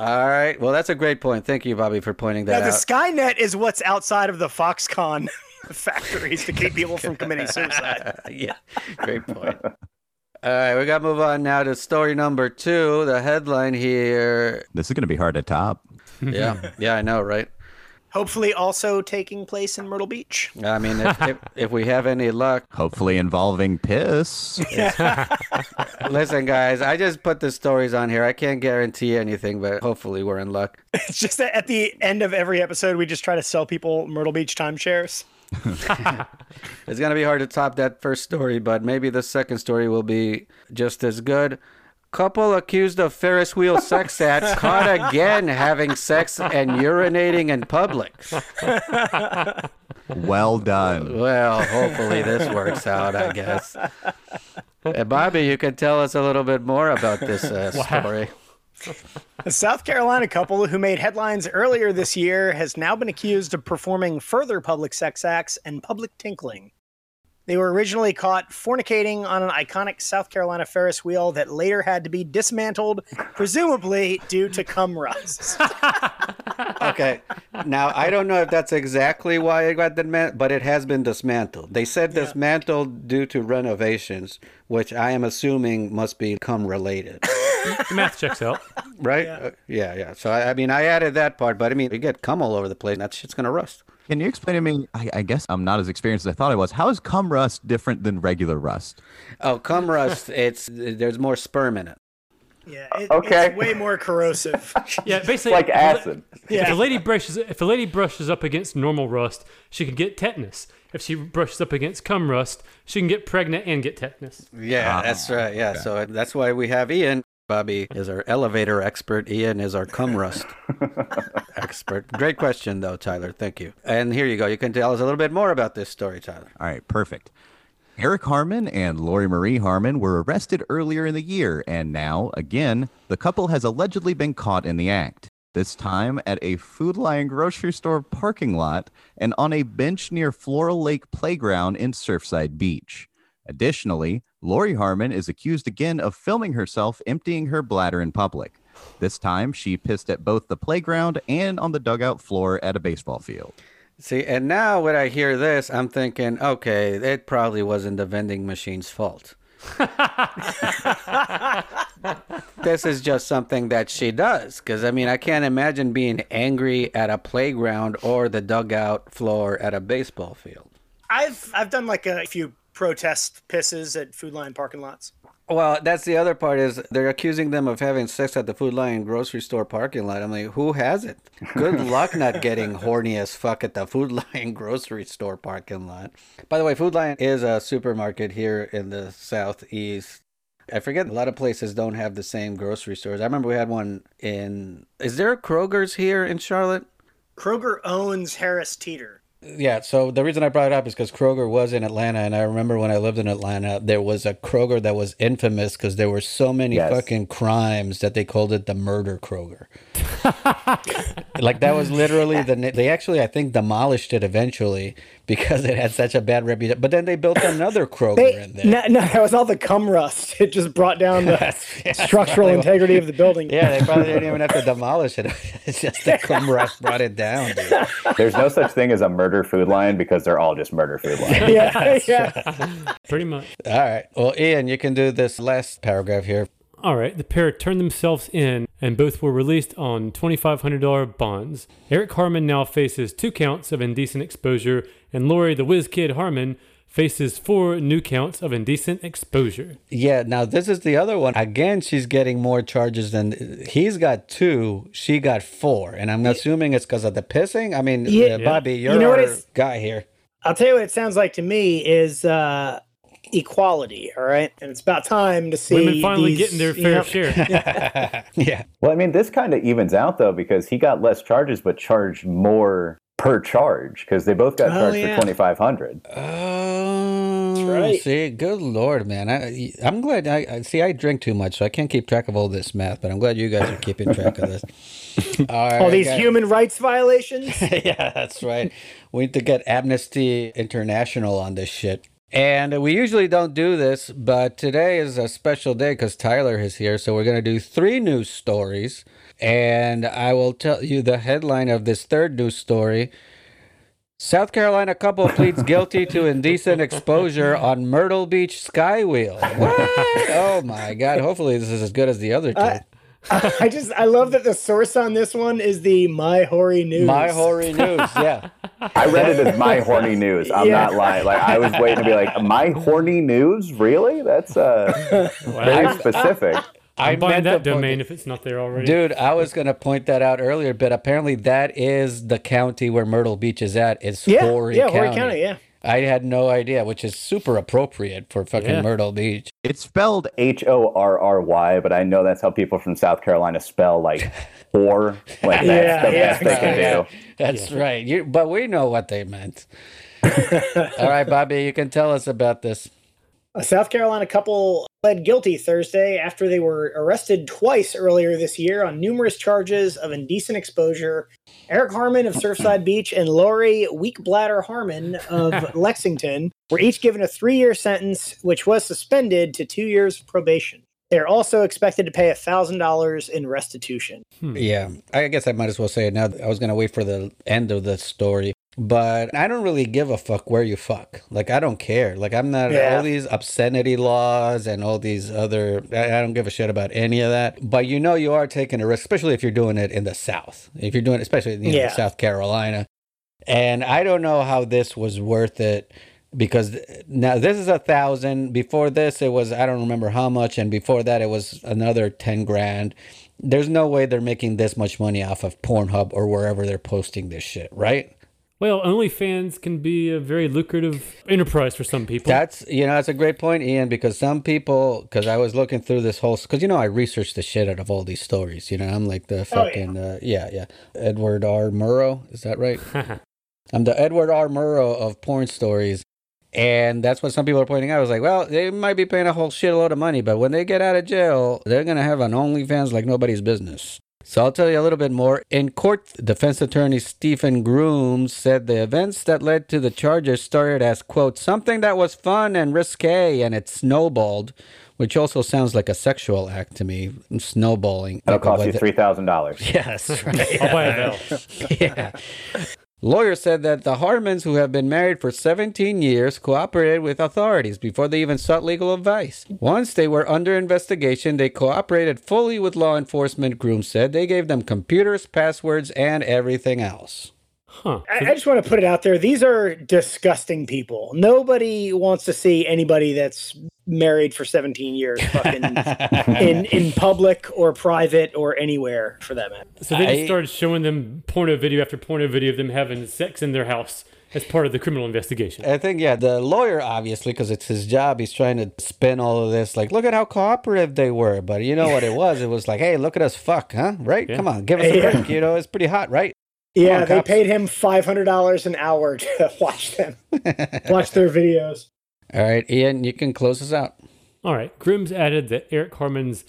All right. Well, that's a great point. Thank you, Bobby, for pointing that out. Now, the out. Skynet is what's outside of the Foxconn <laughs> factories to keep people from committing <laughs> suicide. yeah, great point. All right, we got to move on now to story number two. The headline here. This is going to be hard to top. Yeah, <laughs> yeah, I know, right? Hopefully, also taking place in Myrtle Beach. I mean, if, if, if we have any luck, <laughs> Hopefully involving piss. <laughs> listen, guys, I just put the stories on here. I can't guarantee anything, but hopefully we're in luck. <laughs> It's just that at the end of every episode, we just try to sell people Myrtle Beach timeshares. It's going to be hard to top that first story, but maybe the second story will be just as good. Couple accused of Ferris wheel sex acts <laughs> caught again having sex and urinating in public. Well done. Well, hopefully this works out, I guess. Uh, Bobby, you can tell us a little bit more about this uh, story. A South Carolina couple who made headlines earlier this year has now been accused of performing further public sex acts and public tinkling. They were originally caught fornicating on an iconic South Carolina Ferris wheel that later had to be dismantled, presumably due to cum rust. <laughs> Okay, now I don't know if that's exactly why it got dismantled, but it has been dismantled. They said dismantled due to renovations, which I am assuming must be cum related. The math checks out. Right? Uh, Yeah, yeah. So, I, I mean, I added that part, but I mean, you get cum all over the place, that shit's going to rust. Can you explain to me? I, I guess I'm not as experienced as I thought I was. How is cum rust different than regular rust? Oh, cum rust, it's there's more sperm in it. Yeah, uh, it, Okay. it's way more corrosive. <laughs> Yeah, basically like if a- acid. If a lady brushes if a lady brushes up against normal rust, she can get tetanus. If she brushes up against cum rust, she can get pregnant and get tetanus. Yeah, ah, that's right. Yeah, so that's why we have Ian. Bobby is our elevator expert. Ian is our cum rust <laughs> expert. Great question, though, Tyler. Thank you. And here you go. You can tell us a little bit more about this story, Tyler. All right, perfect. Eric Harmon and Lori Marie Harmon were arrested earlier in the year, and now, again, the couple has allegedly been caught in the act. This time at a Food Lion grocery store parking lot and on a bench near Floral Lake Playground in Surfside Beach. Additionally, Lori Harmon is accused again of filming herself emptying her bladder in public. This time, she pissed at both the playground and on the dugout floor at a baseball field. See, and now when I hear this, I'm thinking, okay, it probably wasn't the vending machine's fault. <laughs> this is just something that she does. Because, I mean, I can't imagine being angry at a playground or the dugout floor at a baseball field. I've I've done like a few protest pisses at Food Lion parking lots. Well, that's the other part is they're accusing them of having sex at the Food Lion grocery store parking lot. I'm like, who has it? Good <laughs> luck not getting horny as fuck at the Food Lion <laughs> grocery store parking lot. By the way, Food Lion is a supermarket here in the southeast. I forget a lot of places don't have the same grocery stores. I remember we had one in. Is there a Kroger's here in Charlotte? Kroger owns Harris Teeter. Yeah, so the reason I brought it up is because Kroger was in Atlanta, and I remember when I lived in Atlanta, there was a Kroger that was infamous because there were so many Yes. fucking crimes that they called it the murder Kroger. <laughs> like that was literally the. They actually, I think, demolished it eventually because it had such a bad reputation. But then they built another <laughs> Kroger They, in there. no, no, that was all the cum rust. <laughs> It just brought down the <laughs> structural integrity of the building. Yeah, they probably didn't even have to demolish it. It's just the cum rust brought it down, dude. There's no such thing as a murder Food Lion because they're all just murder Food Lions. yeah, yeah. Pretty much. All right. Well, Ian, you can do this last paragraph here. All right, the pair turned themselves in, and both were released on $2,500 bonds. Eric Harmon now faces two counts of indecent exposure, and Lori the Whiz Kid Harmon faces four new counts of indecent exposure. Yeah, now this is the other one. Again, she's getting more charges than he's got two. She got four, and I'm assuming it's because of the pissing. I mean, Yeah. uh, Bobby, you're know what our it's- guy here. I'll tell you what it sounds like to me is uh, equality. All right, and it's about time to see Women finally these, getting their you fair know- share. <laughs> <laughs> Yeah, Well, I mean, this kind of evens out though because he got less charges but charged more per charge because they both got Oh, charged yeah. for twenty five hundred. oh, right. See, good lord, man. I, I'm glad. I, I see. I drink too much, so I can't keep track of all this math. But I'm glad you guys are keeping track of this. <laughs> All right, All these guys. human rights violations. <laughs> yeah, that's right. We need to get Amnesty International on this shit. And we usually don't do this, but today is a special day because Tyler is here. So we're going to do three news stories. And I will tell you the headline of this third news story South Carolina couple <laughs> pleads guilty to indecent exposure on Myrtle Beach Skywheel. What? Oh my God. Hopefully, this is as good as the other two. I just I love that the source on this one is the My Horry News. My horry news. <laughs> Yeah. I read it as my horny news. I'm Yeah. not lying. Like I was waiting to be like, my horny news? Really? That's uh <laughs> very specific. I'm buying that to point- domain if it's not there already. Dude, I was gonna point that out earlier, but apparently that is the county where Myrtle Beach is at. It's Yeah, Horry County. yeah, County. Horry County. Yeah. I had no idea, which is super appropriate for fucking Yeah. Myrtle Beach. It's spelled H O R R Y, but I know that's how people from South Carolina spell like <laughs> whore. Like that's Yeah, the yeah, best they can do. <laughs> That's right. You, but we know what they meant. <laughs> All right, Bobby, you can tell us about this. A South Carolina couple pled guilty Thursday after they were arrested twice earlier this year on numerous charges of indecent exposure. Eric Harmon of Surfside Beach and Lori Weekbladder Harmon of <laughs> Lexington were each given a three year sentence, which was suspended to two years of probation. They're also expected to pay $1,000 in restitution. Hmm. Yeah, I guess I might as well say it now. I was going to wait for the end of the story, but I don't really give a fuck where you fuck. Like, I don't care. Like, I'm not, Yeah. all these obscenity laws and all these other, I, I don't give a shit about any of that. But you know, you are taking a risk, especially if you're doing it in the South. If you're doing it, especially know, Yeah. South Carolina. And I don't know how this was worth it because now this is a thousand. Before this, it was I don't remember how much, and before that, it was another ten grand. There's no way they're making this much money off of Pornhub or wherever they're posting this shit, right? Well, OnlyFans can be a very lucrative enterprise for some people. That's you know that's a great point, Ian. Because some people, because I was looking through this whole, because you know I researched the shit out of all these stories. You know I'm like the Oh, yeah. fucking uh, yeah yeah Edward R. Murrow, is that right? <laughs> I'm the Edward R. Murrow of porn stories. And that's what some people are pointing out. I was like, well, they might be paying a whole shitload of money, but when they get out of jail, they're going to have an OnlyFans like nobody's business. So I'll tell you a little bit more. In court, defense attorney Stephen Grooms said the events that led to the charges started as, quote, something that was fun and risque, and it snowballed, which also sounds like a sexual act to me, snowballing. That'll cost you three thousand dollars. <laughs> Yes, right. I'll buy a Val. <laughs> yeah. Lawyer said that the Harmons, who have been married for 17 years, cooperated with authorities before they even sought legal advice. Once they were under investigation, they cooperated fully with law enforcement, Groom said. They gave them computers, passwords, and everything else. Huh. I, I just want to put it out there. These are disgusting people. Nobody wants to see anybody that's married for 17 years fucking <laughs> in, in public or private or anywhere for that matter. So they I- just started showing them porno video after porno video of them having sex in their house as part of the criminal investigation. I think, yeah, the lawyer, obviously, because it's his job, he's trying to spin all of this. Like, look at how cooperative they were. But you know what it was? It was like, hey, look at us fuck, huh? Right? Yeah. Come on, give us a <laughs> Yeah. break. You know, it's pretty hot, right? Yeah, on, they cops. paid him $500 an hour <laughs> to watch them, watch their videos. All right, Ian, you can close us out. All right. Grimm's added that Eric Harmon's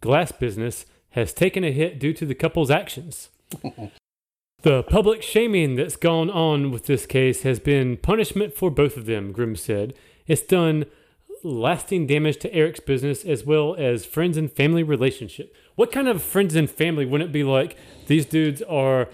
glass business has taken a hit due to the couple's actions. <laughs> the public shaming that's gone on with this case has been punishment for both of them, Grimm said. It's done lasting damage to Eric's business as well as friends and family relationship. What kind of friends and family wouldn't it be like? These dudes are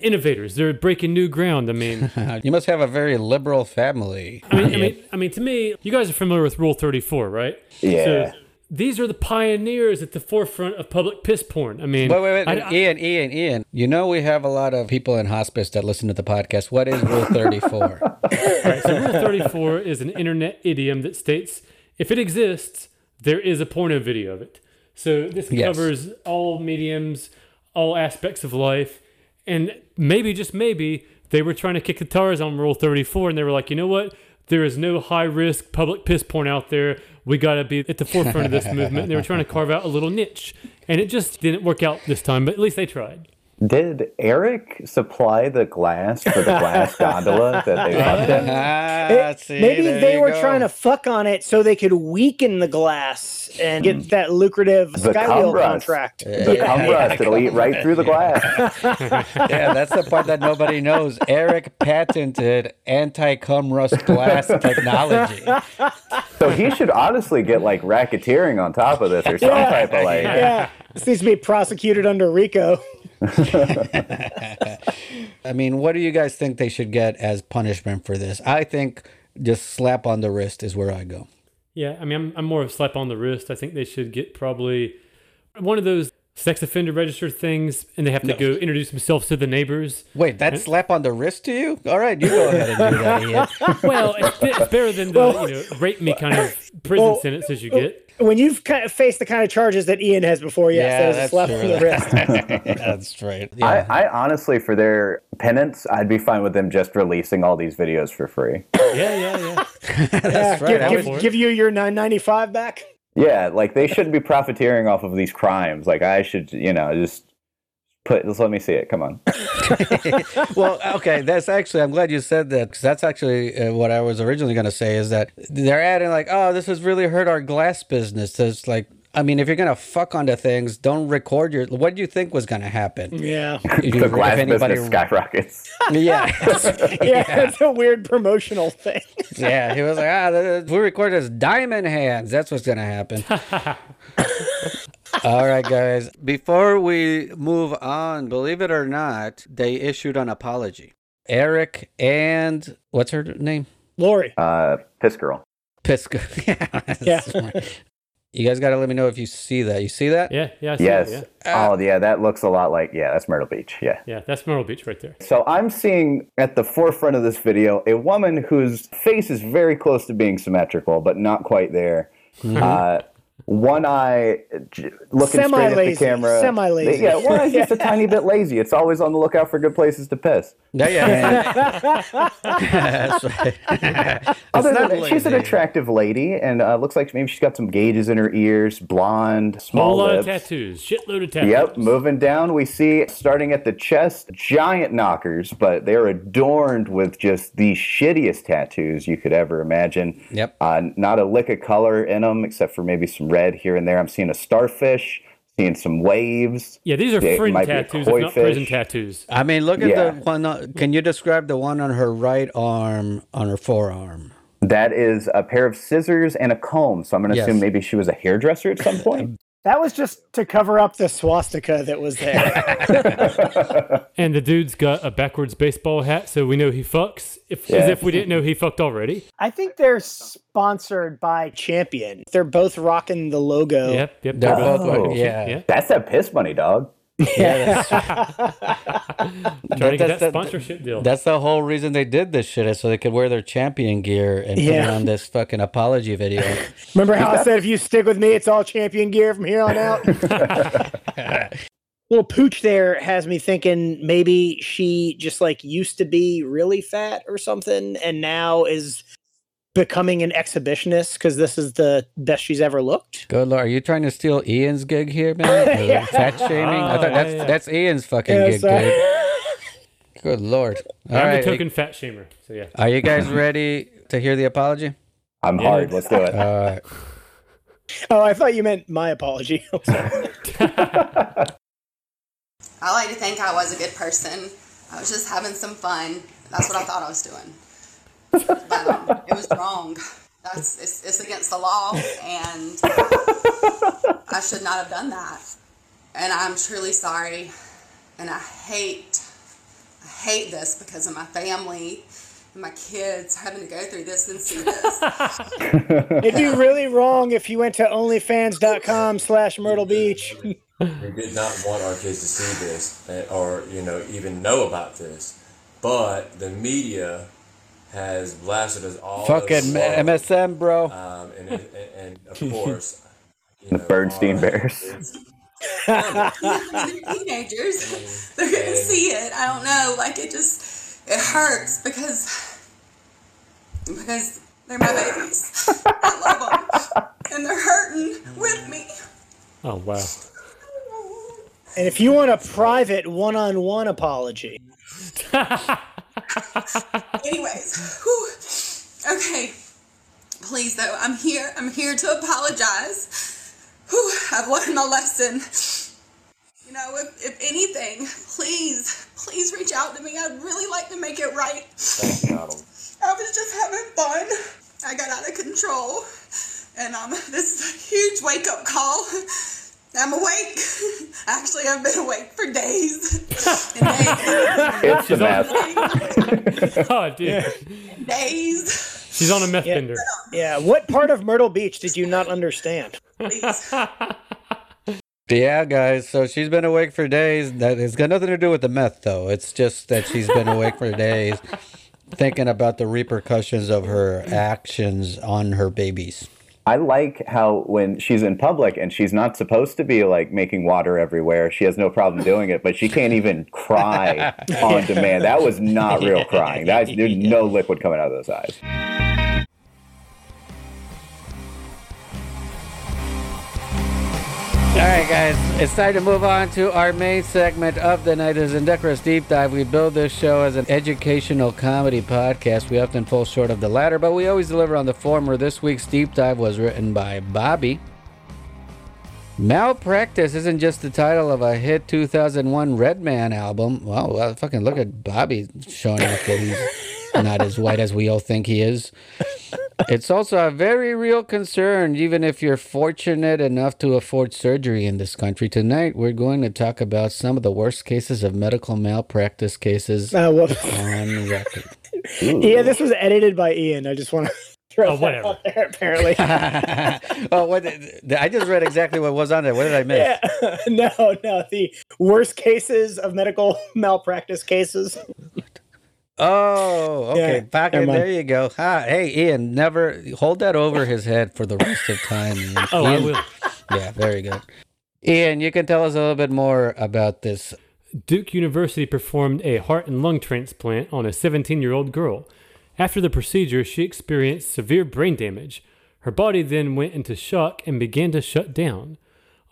innovators. They're breaking new ground. I mean, <laughs> you must have a very liberal family. I mean, I mean, I mean, to me, you guys are familiar with Rule 34, right? Yeah. So these are the pioneers at the forefront of public piss porn. I mean, Wait, wait, wait. I- I- Ian, Ian, Ian. You know we have a lot of people in hospice that listen to the podcast. What is Rule 34? <laughs> All right, so Rule 34 is an internet idiom that states if it exists, there is a porno video of it. So this Yes. covers all mediums, all aspects of life, and maybe just maybe they were trying to kick the tires on Rule 34, and they were like, you know what? There is no high risk public piss porn out there. We got to be at the forefront of this <laughs> movement. And they were trying to carve out a little niche, and it just didn't work out this time. But at least they tried. Did Eric supply the glass for the glass <laughs> gondola that they fucked in? ah, see, Maybe they were go. trying to fuck on it so they could weaken the glass and get that lucrative The Skywheel cum rust. contract. The Yeah. cum rust, it'll <laughs> eat right through the glass. <laughs> Yeah, that's the part that nobody knows. Eric patented anti-cum rust glass technology. So he should honestly get like racketeering on top of this or some Yeah. type of like. Yeah, this needs to be prosecuted under RICO. I mean, what do you guys think they should get as punishment for this? I think just slap on the wrist is where I go. Yeah, I mean, I'm, I'm more of slap on the wrist. I think they should get probably one of those sex offender register things, and they have to go introduce themselves to the neighbors. Wait, that's slap on the wrist to you? All right, you go <laughs> ahead and do that, Ian. <laughs> Well, it's, it's better than the you know rape me kind of prison Well- sentences you get. when you've kind of faced the kind of charges that Ian has before, yes, Yeah, that is a slap true. on the wrist. <laughs> That's right. I, Yeah. I honestly, for their penance, I'd be fine with them just releasing all these videos for free. Yeah, yeah, yeah. That's right. Give, give, give you your 995 back. Yeah, like they shouldn't be profiteering off of these crimes. Like I should, you know, just put. Just let me see it. Come on. <laughs> <laughs> well, okay, that's actually, I'm glad you said that because that's actually uh, what I was originally going to say is that they're adding, like, oh, this has really hurt our glass business. It's like, I mean, if you're going to fuck onto things, don't record your. What do you think was going to happen? Yeah. <laughs> If you- The glass anybody- business skyrockets. <laughs> Yeah. <laughs> Yeah, it's a weird promotional thing. yeah. He was like, ah, th- th- we record as diamond hands. That's what's going to happen. All right, guys. Before we move on, believe it or not, they issued an apology. Eric and what's her name? Lori. Uh, piss girl. Pisco. Yeah. You guys got to let me know if you see that. You see that? Yeah, yeah. I see Yes. it, yeah. oh, yeah. That looks a lot like. Yeah, that's Myrtle Beach. Yeah. yeah, that's Myrtle Beach right there. So I'm seeing at the forefront of this video a woman whose face is very close to being symmetrical, but not quite there. <laughs> Uh, one eye j- looking straight at the camera. semi-lazy. Yeah, one eye's just a <laughs> tiny bit lazy. It's always on the lookout for good places to piss. Yeah, yeah. <laughs> That's right. <laughs> Other than that, she's an attractive lady, and uh, looks like maybe she's got some gauges in her ears, blonde, small Whole lot lips. of tattoos. Shitload of tattoos. Yep, moving down, we see starting at the chest, giant knockers, but they're adorned with just the shittiest tattoos you could ever imagine. Yep. Uh, not a lick of color in them, except for maybe some red here and there. I'm seeing a starfish, seeing some waves. Yeah, these are Yeah, it fringe might be a tattoos, if not prison tattoos. I mean, look at Yeah. the one. on- Can you describe the one on her right arm, on her forearm? That is a pair of scissors and a comb. So I'm going to Yes. assume maybe she was a hairdresser at some <laughs> point. That was just to cover up the swastika that was there. <laughs> And the dude's got a backwards baseball hat, so we know he fucks. If, As if we didn't know he fucked already. I think they're sponsored by Champion. They're both rocking the logo. Yep, yep. They're both both Oh. yeah. Yeah. That's that piss money, dog. Yeah, that's, <laughs> Trying to get that that's- sponsorship deal. that's the whole reason they did this shit is so they could wear their champion gear and put on this fucking apology video. <laughs> Remember how I said if you stick with me, it's all Champion gear from here on out? <laughs> Little pooch there has me thinking maybe she just like used to be really fat or something and now is becoming an exhibitionist because this is the best she's ever looked. Good lord, are you trying to steal Ian's gig here, man? <laughs> Yeah. Fat shaming? I Oh, thought that's yeah, yeah. that's Ian's fucking Yeah, gig, sorry. dude. <laughs> Good lord. All I'm right, the token fat shamer. So yeah. are you guys ready to hear the apology? I'm Yeah. hard. Let's do it. Uh, <laughs> oh, I thought you meant my apology. I like to think I was a good person. I was just having some fun. That's what I thought I was doing. But um, it was wrong. That's it's, it's against the law, and I should not have done that. And I'm truly sorry. And I hate, I hate this because of my family and my kids having to go through this and see this. <laughs> It'd be really wrong if you went to onlyfans.com slash Myrtle Beach. We did not want our kids to see this eh, or, you know, even know about this. But the media has blasted us all. fucking over. MSM, bro. Um, and, and, and of <laughs> course, you The know, Bernstein our Bears. they're <laughs> <laughs> teenagers. They're gonna see it. I don't know. Like it just it hurts because because they're my babies. I love them, and they're hurting with me. Oh wow. And if you want a private one on one apology, Anyways, whew. okay. Please though, I'm here. I'm here to apologize. Whew, I've learned my lesson. You know, if, if anything, please, please reach out to me. I'd really like to make it right. Thank God. I was just having fun. I got out of control. And um, this is a huge wake up call. I'm awake. <laughs> Actually, I've been awake for days. <laughs> days. It's the meth. <laughs> Oh dude. and days. She's on a meth Yeah. bender. yeah, what part of Myrtle Beach did you not understand? Yeah, guys. So she's been awake for days. That has got nothing to do with the meth, though. It's just that she's been awake for days, thinking about the repercussions of her actions on her babies. I like how when she's in public and she's not supposed to be like making water everywhere, she has no problem doing it, but she can't even cry <laughs> on demand. That was not real crying. That there's no liquid coming out of those eyes. All right, guys, it's time to move on to our main segment of the night is Indecorous Deep Dive. We build this show as an educational comedy podcast. We often fall short of the latter, but we always deliver on the former. This week's deep dive was written by Bobby. Malpractice isn't just the title of a hit 2001 Redman album. Wow, well, fucking look at Bobby showing off that he's not as white as we all think he is. It's also a very real concern, even if you're fortunate enough to afford surgery in this country. Tonight, we're going to talk about some of the worst cases of medical malpractice cases Uh, well, on record. <laughs> yeah, this was edited by Ian. I just want to <laughs> throw Oh, that whatever. out there. Apparently, <laughs> oh, what? did- I just read exactly what was on there. What did I miss? yeah. no, no. The worst cases of medical malpractice cases. Oh, okay. Yeah, Back never there you go. Ah, hey, Ian, never hold that over his head for the rest of time. Ian. <laughs> Oh, I will. Yeah, very good. Ian, you can tell us a little bit more about this. Duke University performed a heart and lung transplant on a 17 year old girl. After the procedure, she experienced severe brain damage. Her body then went into shock and began to shut down.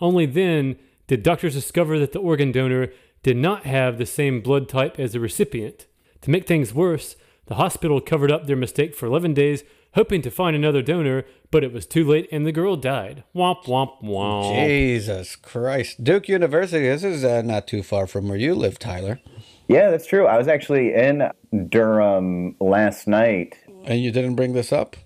Only then did doctors discover that the organ donor did not have the same blood type as the recipient. To make things worse, the hospital covered up their mistake for 11 days, hoping to find another donor, but it was too late and the girl died. Womp womp womp. Jesus Christ. Duke University, this is uh, not too far from where you live, Tyler. Yeah, that's true. I was actually in Durham last night. And you didn't bring this up?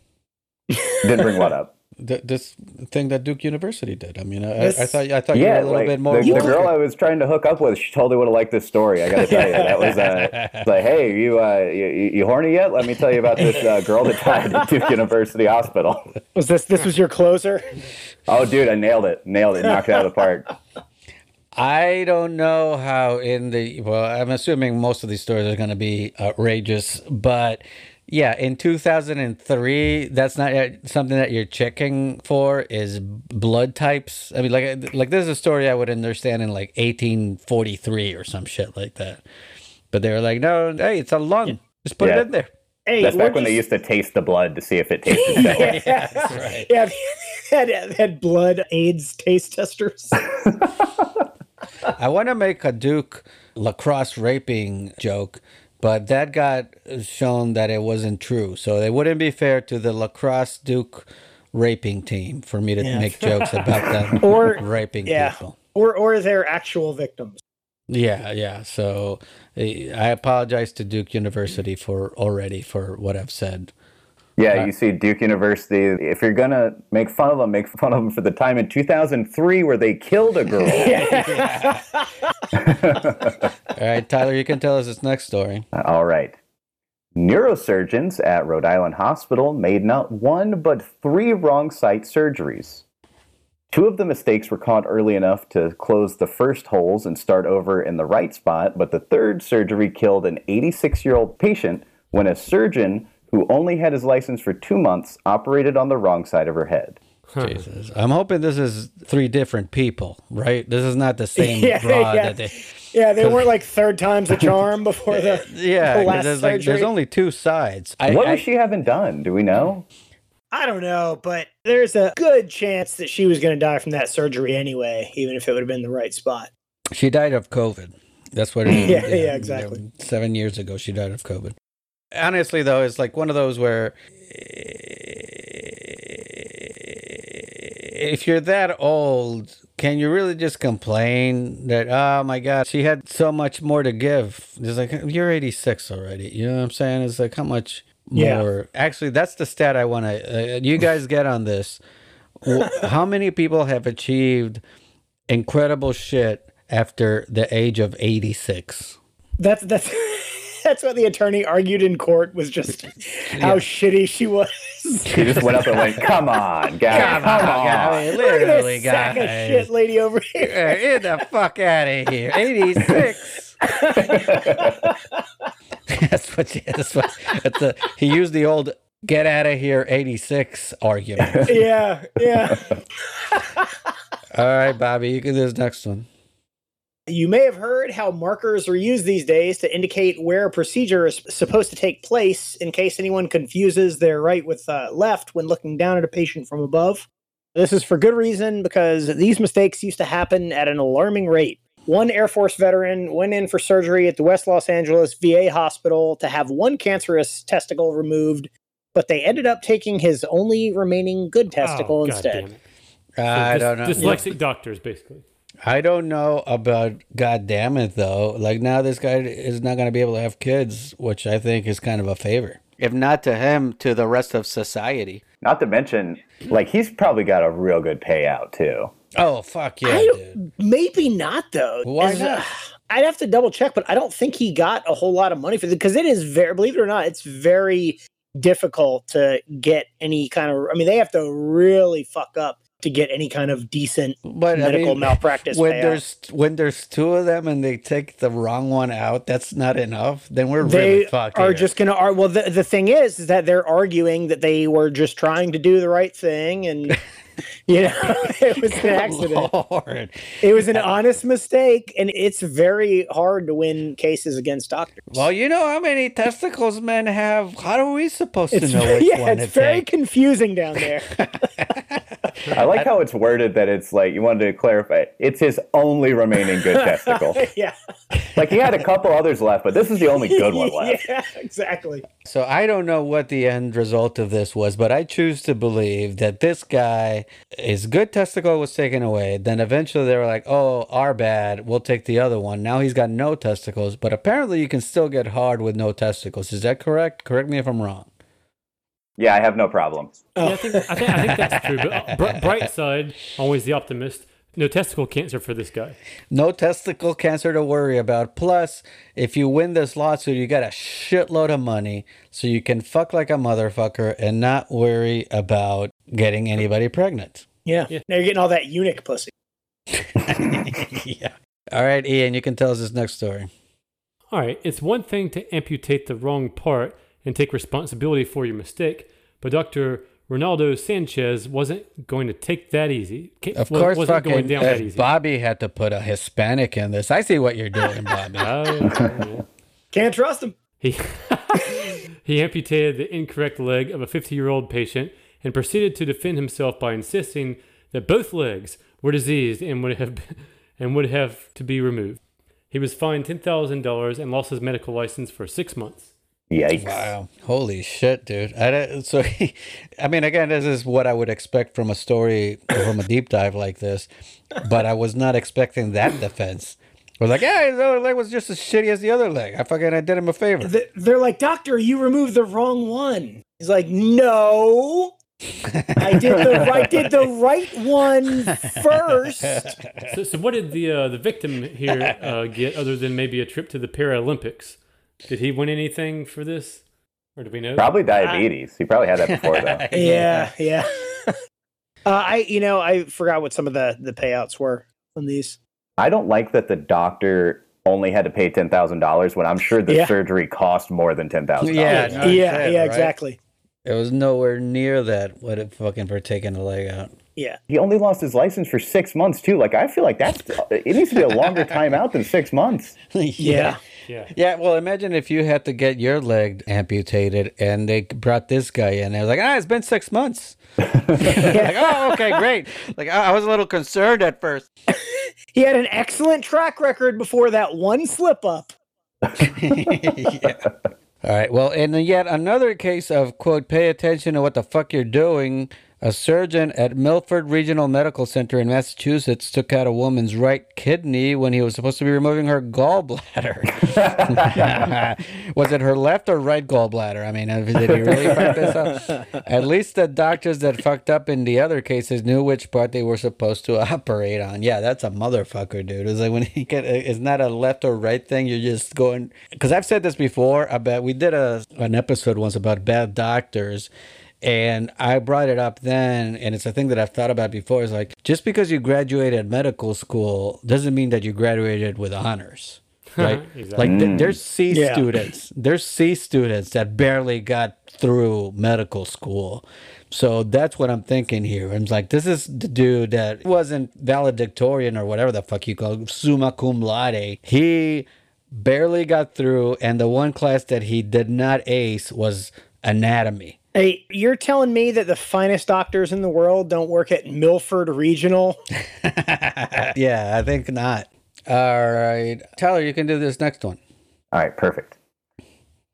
Didn't bring what up? Th- this thing that Duke University did. I mean, I, I, I thought I thought you were a little like bit more. the, the girl I was trying to hook up with, she totally would have liked this story. I got to tell you, that was uh, <laughs> like, hey, you, uh, you you horny yet? Let me tell you about this uh, girl that died at Duke University Hospital. <laughs> Was this this was your closer? Oh, dude, I nailed it, nailed it, knocked it out of the park. I don't know how in the well, I'm assuming most of these stories are going to be outrageous, but yeah, in 2003, that's not something that you're checking for is blood types. I mean, like like this is a story I would understand in like 1843 or some shit like that. But they were like, no, hey, it's a lung. Just put Yeah. it in there. Hey, That's we're back when they used to taste the blood to see if it tasted <laughs> better. yeah, <laughs> That's right. yeah, had, they had blood AIDS taste testers. <laughs> I want to make a Duke lacrosse raping joke, but that got shown that it wasn't true. So it wouldn't be fair to the lacrosse Duke raping team for me to Yeah. make jokes <laughs> about them Or- raping yeah. people. or or their actual victims. Yeah, yeah. So eh, I apologize to Duke University for already for what I've said. Yeah, you see, Duke University. If you're gonna make fun of them, make fun of them for the time in 2003 where they killed a girl. <laughs> <laughs> All right, Tyler, you can tell us this next story. All right. Neurosurgeons at Rhode Island Hospital made not one but three wrong site surgeries. Two of the mistakes were caught early enough to close the first holes and start over in the right spot, but the third surgery killed an 86 year old patient when a surgeon who only had his license for two months operated on the wrong side of her head. Jesus. I'm hoping this is three different people, right? This is not the <laughs> same Yeah, broad yeah. that they Yeah, they weren't like <laughs> third time's the charm before the <laughs> Yeah, the 'cause last there's, like, there's only two sides. I, what I- was she having done? Do we know? I don't know, but there's a good chance that she was going to die from that surgery anyway, even if it would have been the right spot. she died of COVID. That's what it is. Yeah, yeah, exactly. Seven years ago, she died of COVID. Honestly, though, it's like one of those where if you're that old, can you really just complain that, oh my God, she had so much more to give? It's like, you're 86 already. You know what I'm saying? It's like, how much Yeah. more? Actually, that's the stat I want to, uh, you guys get on this. How many people have achieved incredible shit after the age of 86? That's that's <laughs> that's what the attorney argued in court was just <laughs> how shitty she was. She just went up and went, "Come on, guys, come, on." guys, Look at literally, this sack of shit lady over <laughs> here. Get the fuck out of here. 86. <laughs> that's what, she, that's what that's a, he used the old get out of here 86 argument. yeah, yeah. All right, Bobby, you can do this next one. You may have heard how markers are used these days to indicate where a procedure is supposed to take place in case anyone confuses their right with uh, left when looking down at a patient from above. This is for good reason because these mistakes used to happen at an alarming rate. One Air Force veteran went in for surgery at the West Los Angeles VA hospital to have one cancerous testicle removed, but they ended up taking his only remaining good testicle Oh, instead. damn it. So I dys- don't know. Dyslexic doctors, basically. I don't know about God damn it though. Like now this guy is not going to be able to have kids, which I think is kind of a favor. If not to him, to the rest of society. Not to mention, like he's probably got a real good payout too. Oh fuck yeah, I dude. maybe not though. Why Is- not? I'd have to double check, but I don't think he got a whole lot of money for it because it is very, believe it or not, it's very difficult to get any kind of. I mean, they have to really fuck up to get any kind of decent But I medical mean, malpractice. when payout. there's when there's two of them and they take the wrong one out, that's not enough. Then we're they really fucked. are here. just going to ar- well the, the thing is, is that they're arguing that they were just trying to do the right thing and <laughs> you know <laughs> it was an accident Lord. it was an uh, honest mistake and it's very hard to win cases against doctors Well, you know how many testicles men have. How are we supposed it's to know very, which yeah, one it's very take? confusing down there <laughs> I like how it's worded that it's like you wanted to clarify it's his only remaining good <laughs> testicle. yeah Like he had a couple others left, but this is the only good one left. yeah exactly So I don't know what the end result of this was, but I choose to believe that this guy, his good testicle was taken away. Then eventually they were like, "Oh, our bad. We'll take the other one." Now he's got no testicles, but apparently you can still get hard with no testicles. Is that correct? Correct me if I'm wrong. Yeah, I have no problem. Yeah, I think, I think I think that's true. But uh, br- bright side, always the optimist. No testicle cancer for this guy. No testicle cancer to worry about. Plus, if you win this lawsuit, you got a shitload of money, so you can fuck like a motherfucker and not worry about getting anybody pregnant. yeah. now you're getting all that eunuch pussy <laughs> yeah. All right, Ian, you can tell us this next story. All right, it's one thing to amputate the wrong part and take responsibility for your mistake, but Dr. Rolando Sanchez wasn't going to take that easy. Of course, wasn't going down uh, that easy. Bobby had to put a Hispanic in this. I see what you're doing, <laughs> Bobby. Oh, yeah, yeah. can't trust him He <laughs> he amputated the incorrect leg of a 50-year-old patient and proceeded to defend himself by insisting that both legs were diseased and would have and would have to be removed. He was fined ten thousand dollars and lost his medical license for six months. Yikes. Wow. Holy shit, dude. I, don't- so, <laughs> I mean, again, this is what I would expect from a story, from a deep dive like this, but I was not expecting that defense. I was like, yeah, his other leg was just as shitty as the other leg. I fucking, I did him a favor. Th- they're like doctor you removed the wrong one he's like no <laughs> I did the I did the right one first. So, so what did the uh, the victim here uh, get other than maybe a trip to the Paralympics? Did he win anything for this, or do we know? Probably diabetes. He probably had that before though. <laughs> Yeah, <laughs> yeah. uh, I you know I forgot what some of the the payouts were on these. I don't like that the doctor only had to pay ten thousand dollars when I'm sure the Yeah. surgery cost more than ten thousand Yeah, dollars. no yeah, shit, yeah, right? exactly. It was nowhere near that. What it fucking for taking a leg out. Yeah. He only lost his license for six months too. Like I feel like that's it needs to be a longer <laughs> time out than six months. Yeah. Yeah. Yeah, well, imagine if you had to get your leg amputated and they brought this guy in. They was like, ah, it's been six months. <laughs> like, oh, okay, great. Like, I I was a little concerned at first. <laughs> He had an excellent track record before that one slip up. <laughs> yeah. All right. Well, in yet another case of quote, pay attention to what the fuck you're doing. A surgeon at Milford Regional Medical Center in Massachusetts took out a woman's right kidney when he was supposed to be removing her gallbladder. <laughs> was it her left or right gallbladder? I mean, uh, did he really fuck this up? <laughs> At least the doctors that fucked up in the other cases knew which part they were supposed to <laughs> operate on. Yeah, that's a motherfucker, dude. It's like when he get, uh, it's not a left or right thing. You're just going. Because I've said this before. About we did a an episode once about bad doctors. And I brought it up then, and it's a thing that I've thought about before. Is like just because you graduated medical school doesn't mean that you graduated with honors. <laughs> Right? Exactly. Like th- Mm. there's C Yeah. students, there's C students that barely got through medical school. So that's what I'm thinking here. I'm like, this is the dude that wasn't valedictorian or whatever the fuck you call it, summa cum laude. He barely got through, and the one class that he did not ace was anatomy. Hey, you're telling me that the finest doctors in the world don't work at Milford Regional? <laughs> yeah, I think not. All right, Tyler, you can do this next one. All right, perfect.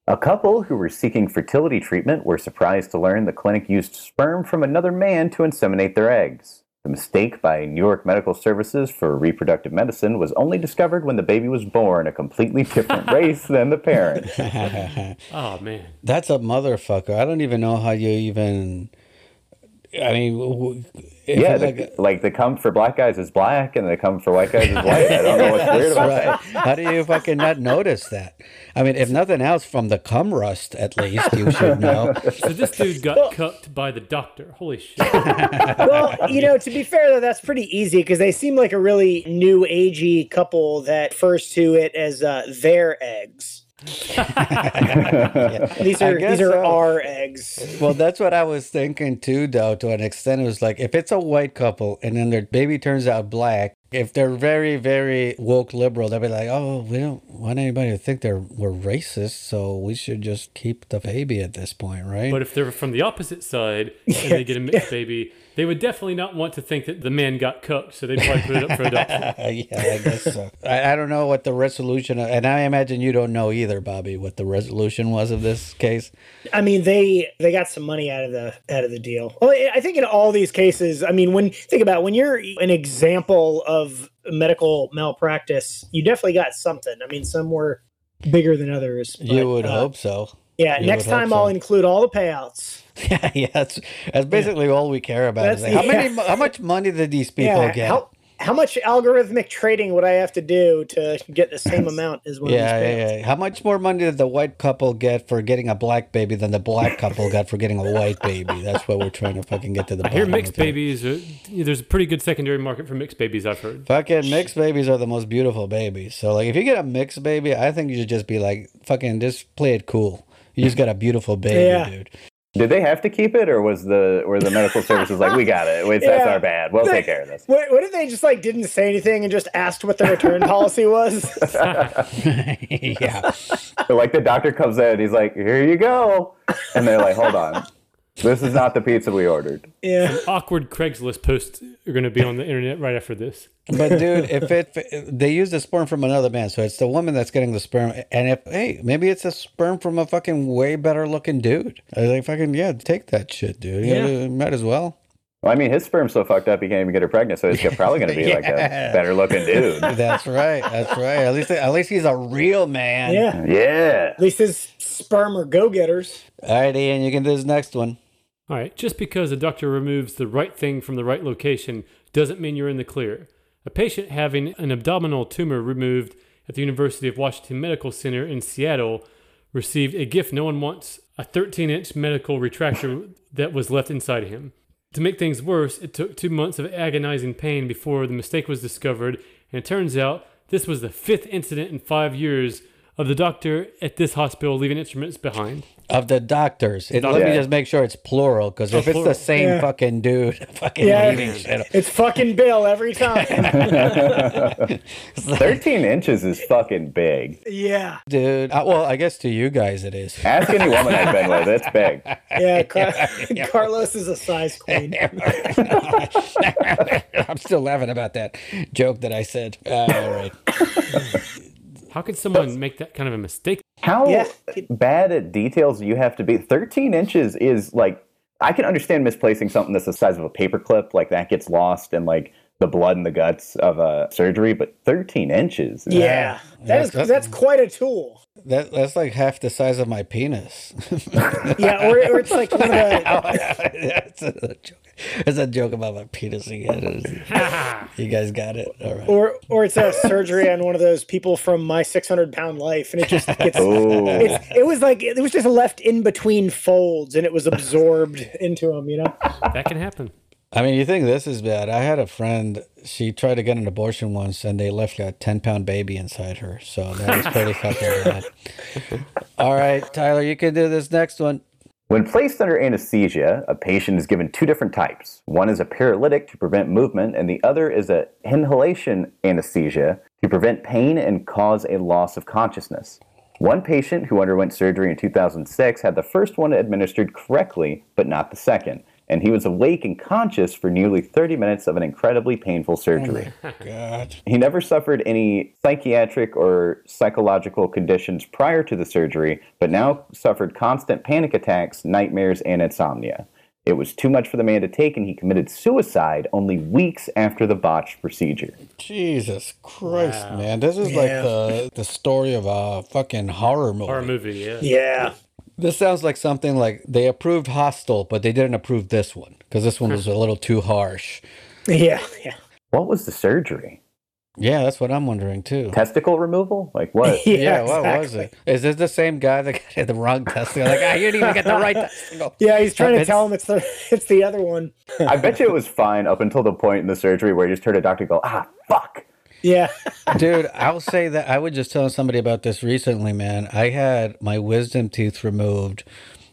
A couple who were seeking fertility treatment were surprised to learn the clinic used sperm from another man to inseminate their eggs. The mistake by New York Medical Services for Reproductive Medicine was only discovered when the baby was born a completely different <laughs> race than the parent. <laughs> Oh man. That's a motherfucker. I don't even know how you even. I mean, w- if <laughs> yeah, it's the, like- like the cum for black guys is black and the cum for white guys is white. I don't know what's weird about that. How do you fucking not notice that? I mean, if nothing else, from the cum rust, at least you should know. <laughs> So this dude got cucked by the doctor. Holy shit. <laughs> well, you know, to be fair though, that's pretty easy because they seem like a really new agey couple that refers to it as uh, their eggs. <laughs> These are these are so. our eggs. Well, that's what I was thinking too, though. To an extent, it was like if it's a white couple and then their baby turns out black. If they're very, very woke liberal, they'll be like, "Oh, we don't want anybody to think they're we're racist, so we should just keep the baby at this point, right?" But if they're from the opposite side and they <laughs> get a mixed baby, they would definitely not want to think that the man got cooked. So they'd probably put it up for adoption. <laughs> yeah, I guess so. I, I don't know what the resolution, and I imagine you don't know either, Bobby, what the resolution was of this case. I mean, they they got some money out of the out of the deal. Well, I- I think in all these cases, I mean, when think about it, when you're an example of medical malpractice, you definitely got something. I mean, some were bigger than others. you would uh, hope so. Yeah, You next time so. I'll include all the payouts. <laughs> Yeah, yeah, that's that's basically all we care about. Is like, how many, <laughs> how much money did these people yeah, get? how how much algorithmic trading would I have to do to get the same amount as one yeah, of these yeah, yeah. How much more money did the white couple get for getting a black baby than the black couple got for getting a white baby? That's what we're trying to fucking get to the I hear bottom of mixed here. babies. Are, there's a pretty good secondary market for mixed babies. I've heard. Fucking mixed babies are the most beautiful babies. So like, if you get a mixed baby, I think you should just be like, fucking, just play it cool. You just got a beautiful baby, Yeah. dude. Did they have to keep it, or was the were the medical services like, we got it? Wait, that's our bad. We'll They- take care of this. What, what if they just like didn't say anything and just asked what the return <laughs> policy was? <laughs> yeah. So, like the doctor comes in, he's like, "Here you go," and they're like, "Hold on, this is not the pizza we ordered." yeah. Awkward Craigslist posts are going to be on the internet right after this. But dude, if it they use the sperm from another man, so it's the woman that's getting the sperm, and if hey, maybe it's a sperm from a fucking way better looking dude. I was like, fucking yeah, take that shit, dude. Yeah, Yeah. might as well. Well, I mean, his sperm's so fucked up, he can't even get her pregnant, so he's <laughs> probably going to be like a better looking dude. <laughs> That's right. That's right. At least at least he's a real man. Yeah. Yeah. At least his sperm are go getters. All right, Ian, you can do this next one. All right, just because a doctor removes the right thing from the right location doesn't mean you're in the clear. A patient having an abdominal tumor removed at the University of Washington Medical Center in Seattle received a gift no one wants a 13 inch medical retractor that was left inside him. To make things worse, it took two months of agonizing pain before the mistake was discovered, and it turns out this was the fifth incident in five years of the doctor at this hospital leaving instruments behind. Of the doctors. It, let me just make sure it's plural, because Oh, if it's the same Yeah. fucking dude, <laughs> fucking Yeah. leaving shit. It's fucking Bill every time. <laughs> 13 inches is fucking big. yeah. Dude, uh, well, I guess to you guys it is. Ask any woman I've been with, it's big. <laughs> Yeah. Car- Carlos is a size queen. I'm still laughing about that joke that I said. Uh, all right. How could someone make that kind of a mistake? How Yeah. bad at details you have to be? 13 inches is like, I can understand misplacing something that's the size of a paperclip, like that gets lost and like the blood and the guts of a surgery, but 13 inches. Yeah. That is That's- that's quite a tool. That, that's like half the size of my penis. <laughs> Yeah, or, or it's like one of the <laughs> oh, that's a joke. It's a joke about my penis again. <laughs> you guys got it. All right. or or it's a surgery on one of those people from my 600 pound life and it just gets Oh, it's, it was like it was just left in between folds and it was absorbed into them you know That can happen. I mean, you think this is bad? I had a friend. She tried to get an abortion once, and they left a ten pound baby inside her. So that was pretty <laughs> fucking bad. All right, Tyler, you can do this next one. When placed under anesthesia, a patient is given two different types. One is a paralytic to prevent movement, and the other is a inhalation anesthesia to prevent pain and cause a loss of consciousness. One patient who underwent surgery in 2006 had the first one administered correctly, but not the second, and he was awake and conscious for nearly 30 minutes of an incredibly painful oh surgery. God. He never suffered any psychiatric or psychological conditions prior to the surgery, but now suffered constant panic attacks, nightmares, and insomnia. It was too much for the man to take, and he committed suicide only weeks after the botched procedure. Jesus Christ, Wow. man. This is like the the story of a fucking horror movie. Horror movie, yeah. Yeah. This sounds like something like they approved Hostel, but they didn't approve this one because this one was a little too harsh. Yeah. Yeah. What was the surgery? Yeah, that's what I'm wondering too. Testicle removal? Like what? <laughs> Yeah, what was it? Is this the same guy that got the wrong testicle? Like, ah, you didn't even get the <laughs> right testicle. Yeah, he's trying to tell him it's the <laughs> it's the other one. I bet you it was fine up until the point in the surgery where you just heard a doctor go, ah, fuck. Yeah. <laughs> Dude, I'll say that I was just telling somebody about this recently, man. I had my wisdom tooth removed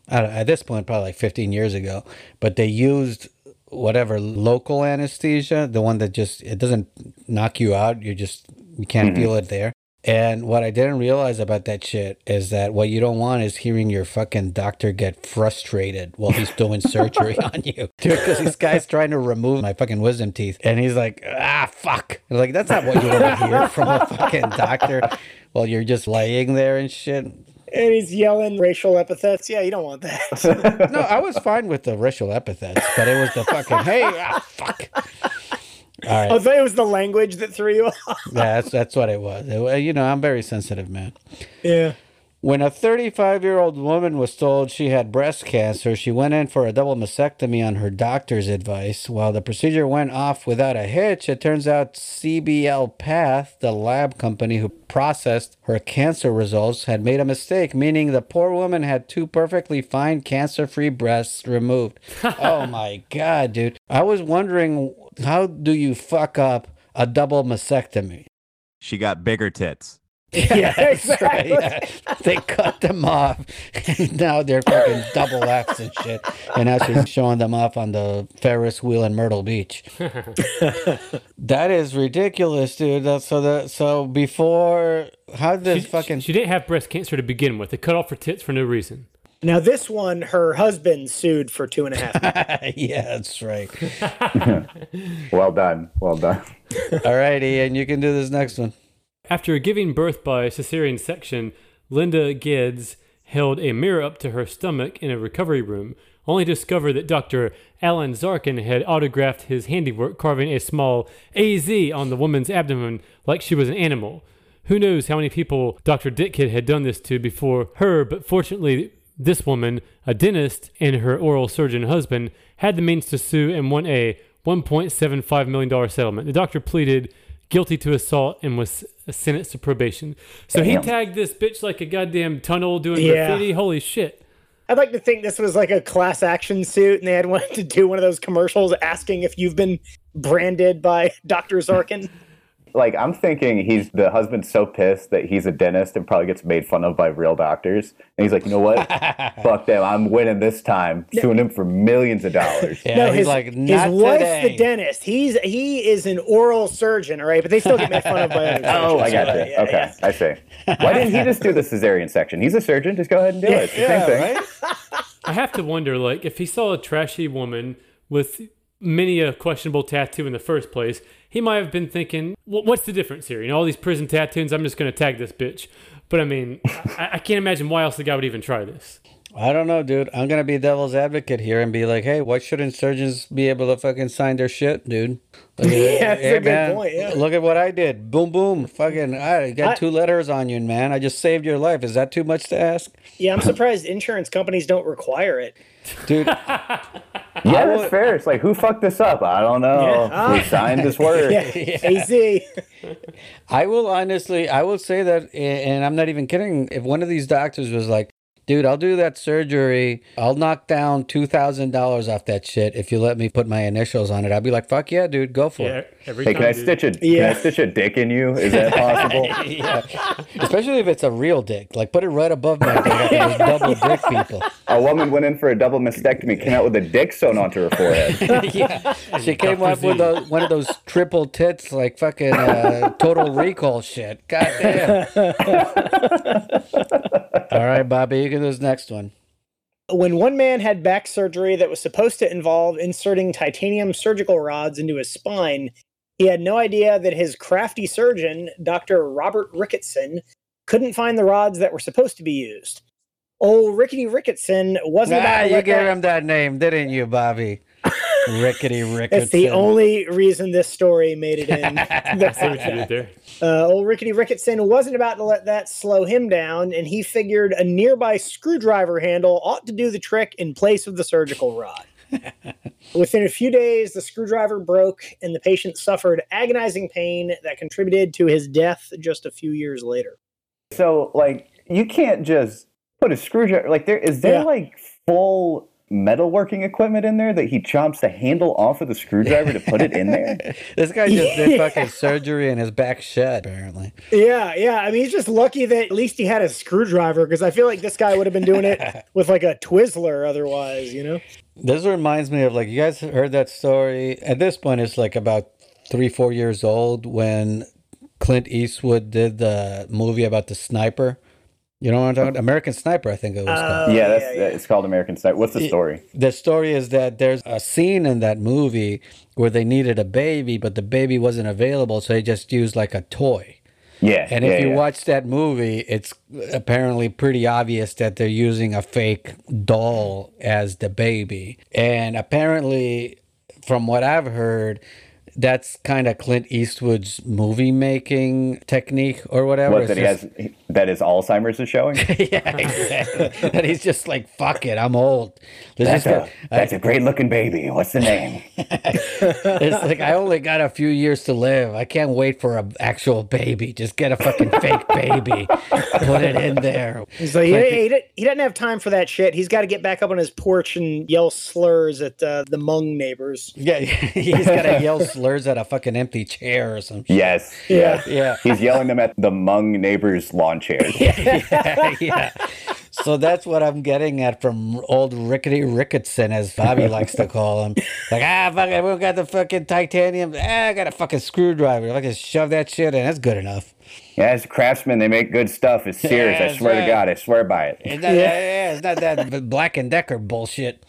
I at this point, probably like 15 years ago, but they used whatever local anesthesia, the one that just, it doesn't knock you out. You just, you can't mm-hmm. feel it there. And what I didn't realize about that shit is that what you don't want is hearing your fucking doctor get frustrated while he's doing <laughs> surgery on you. Dude, because this guy's trying to remove my fucking wisdom teeth. And he's like, ah, fuck. I'm like, that's not what you want to <laughs> hear from a fucking doctor while you're just laying there and shit. And he's yelling racial epithets. Yeah, you don't want that. <laughs> No, I was fine with the racial epithets, but it was the fucking, hey, ah, fuck. All I thought it was the language that threw you <laughs> off. Yeah, that's, that's what it was. It you know, I'm very sensitive, man. Yeah. When a 35 year old woman was told she had breast cancer, she went in for a double mastectomy on her doctor's advice. While the procedure went off without a hitch, it turns out CBL Path, the lab company who processed her cancer results, had made a mistake, meaning the poor woman had two perfectly fine cancer free breasts removed. <laughs> oh my God, dude. I was wondering how do you fuck up a double mastectomy? She got bigger tits. <laughs> Yeah, That's right, exactly. <laughs> yeah. They cut them off, and now they're fucking double X and shit. And now she's showing them off on the Ferris wheel in Myrtle Beach. <laughs> that is ridiculous, dude. That's so that so before how did this She, fucking she didn't have breast cancer to begin with. They cut off her tits for no reason. Now this one, her husband sued for two and a half. <laughs> yeah, that's right. <laughs> Well done. Well done. <laughs> All right, Ian, you can do this next one. After giving birth by cesarean section, Linda Geddes held a mirror up to her stomach in a recovery room, only to discover that Dr. Alan Zarkin had autographed his handiwork, carving a small AZ on the woman's abdomen like she was an animal. Who knows how many people Dr. Ditkid had done this to before her, but fortunately, this woman, a dentist, and her oral surgeon husband had the means to sue and won a $1.75 million settlement. The doctor pleaded guilty to assault and was sentenced to probation. So he tagged this bitch like a goddamn tunnel doing Yeah. graffiti. Holy shit. I'd like to think this was like a class action suit, and they had <laughs> wanted to do one of those commercials asking if you've been branded by <laughs> Dr. Zarkin. Like I'm thinking he's the husband's so pissed that he's a dentist and probably gets made fun of by real doctors. And he's like, you know what? <laughs> Fuck them. I'm winning this time. Suing him for millions of dollars. Yeah, no, he's his, like, his not wife's today. the dentist. He's he is an oral surgeon, all right, but they still get made fun of by other <laughs> Oh, I surgeons, got you. Yeah, okay, yeah. I see. Why didn't he just do the cesarean section? He's a surgeon. Just go ahead and do it. Yeah, same thing. right? <laughs> I have to wonder, like, if he saw a trashy woman with many a questionable tattoo in the first place, he might have been thinking, "Wh- "What's the difference here? You know, all these prison tattoos. I'm just going to tag this bitch." But I mean, I, I can't imagine why else the guy would even try this. I don't know, dude. I'm gonna be devil's advocate here and be like, hey, why shouldn't surgeons be able to fucking sign their shit, dude? Look at. <laughs> Yeah, that's a good point, yeah. Look at what I did. Boom, boom. Fucking, I got I- two letters on you, man. I just saved your life. Is that too much to ask, Yeah, I'm surprised insurance companies don't require it. dude? <laughs> <laughs> Yeah, that's fair. It's like, who fucked this up? I don't know. Yeah. <laughs> Who signed this word? <laughs> Yeah, AZ. I will honestly, I will say that, and I'm not even kidding. If one of these doctors was like, Dude, I'll do that surgery. I'll knock down two thousand dollars off that shit if you let me put my initials on it. I'll be like, fuck yeah, dude, go for Yeah, it. every Hey, time. can I dude. stitch a can I stitch a dick in you? Is that <laughs> possible? <laughs> yeah. <laughs> Especially if it's a real dick. Like put it right above my dick like those double dick people. a woman went in for a double mastectomy, came out with a dick sewn onto her forehead. yeah. She came up with Z. a, one of those triple tits like fucking uh, total recall shit. God damn. All right, Bobby, this next one. When one man had back surgery that was supposed to involve inserting titanium surgical rods into his spine, he had no idea that his crafty surgeon, Dr. Robert Ricketson, couldn't find the rods that were supposed to be used. Old Rickety Ricketson wasn't Ah, about you gave him that name, didn't you, Bobby? Rickety Ricketson. It's the only reason this story made it in. <laughs> I see what you did there. Uh, old Rickety Ricketson wasn't about to let that slow him down, and he figured a nearby screwdriver handle ought to do the trick in place of the surgical rod. <laughs> Within a few days, the screwdriver broke, and the patient suffered agonizing pain that contributed to his death just a few years later. So like you can't just put a screwdriver like there is there Yeah. like full metalworking equipment in there that he chomps the handle off of the screwdriver to put it in there? <laughs> This guy just did Yeah. fucking surgery in his back shed, apparently. Yeah, yeah. I mean, he's just lucky that at least he had a screwdriver because I feel like this guy would have been doing it <laughs> with like a Twizzler otherwise, you know? This reminds me of like you guys heard that story. At this point, it's like about three, four years old when Clint Eastwood did the movie about the sniper. You know what I'm talking about? American Sniper, I think it was called. Oh, yeah, that's yeah, yeah. it's called American Sniper. What's the It- story? The story is that there's a scene in that movie where they needed a baby, but the baby wasn't available, so they just used like a toy. Yeah. And yeah, if you yeah. watch that movie, it's apparently pretty obvious that they're using a fake doll as the baby. And apparently, from what I've heard, that's kind of Clint Eastwood's movie making technique or whatever. what It's that he just- has that his Alzheimer's is showing? <laughs> yeah, exactly. and he's just like, fuck it, I'm old. Let's That's just a get- that's a great looking baby. What's the name? <laughs> it's like I only got a few years to live. I can't wait for an actual baby. Just get a fucking fake baby, put it in there. He's like, Like- he, he, he doesn't have time for that shit. He's got to get back up on his porch and yell slurs at uh, the Hmong neighbors. Yeah, <laughs> he's got to yell slurs at a fucking empty chair or some shit. Yes. Yeah. Yes. Yeah. He's yelling them at the Hmong neighbor's lawn chairs. yeah, <laughs> <laughs> yeah. So that's what I'm getting at from old Rickety Ricketson, as Bobby likes to call him. Like, ah, fuck it, we got the fucking titanium. Ah, I got a fucking screwdriver. I can shove that shit in. That's good enough. Yeah, as a craftsman, they make good stuff. It's <laughs> serious. Yeah, I swear that's to God, I swear by it. It's not, yeah. it's not that Black and Decker bullshit.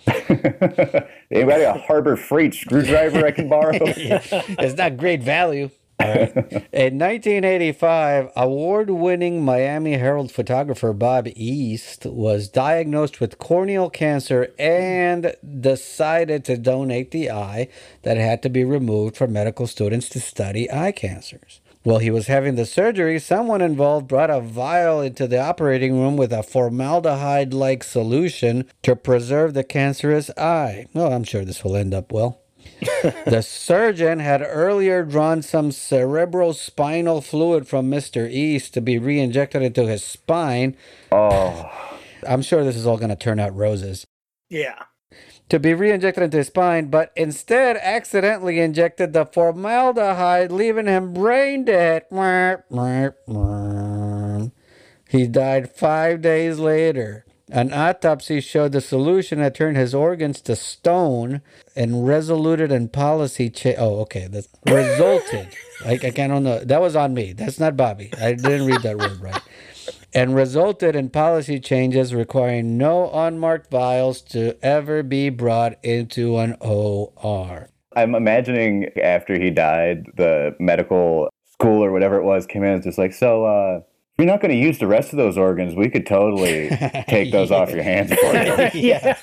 Anybody a Harbor Freight screwdriver I can borrow? it's not great value. In 1985, award winning Miami Herald photographer Bob East was diagnosed with corneal cancer and decided to donate the eye that had to be removed for medical students to study eye cancers. While he was having the surgery, someone involved brought a vial into the operating room with a formaldehyde like solution to preserve the cancerous eye. Well, I'm sure this will end up well. <laughs> the surgeon had earlier drawn some cerebrospinal fluid from Mr. East to be re injected into his spine. Oh, I'm sure this is all going to turn out roses. Yeah. To be re injected into his spine, but instead accidentally injected the formaldehyde, leaving him brain dead. He died five days later. An autopsy showed the solution had turned his organs to stone and resoluted in policy cha- Oh, okay. That <laughs> resulted. I, I can't know. That was on me. That's not Bobby. I didn't read that word right. And resulted in policy changes requiring no unmarked vials to ever be brought into an OR. I'm imagining after he died, the medical school or whatever it was came in and was just like, so, uh, you're not going to use the rest of those organs, we could totally <laughs> take those off your hands for you. <laughs> yeah.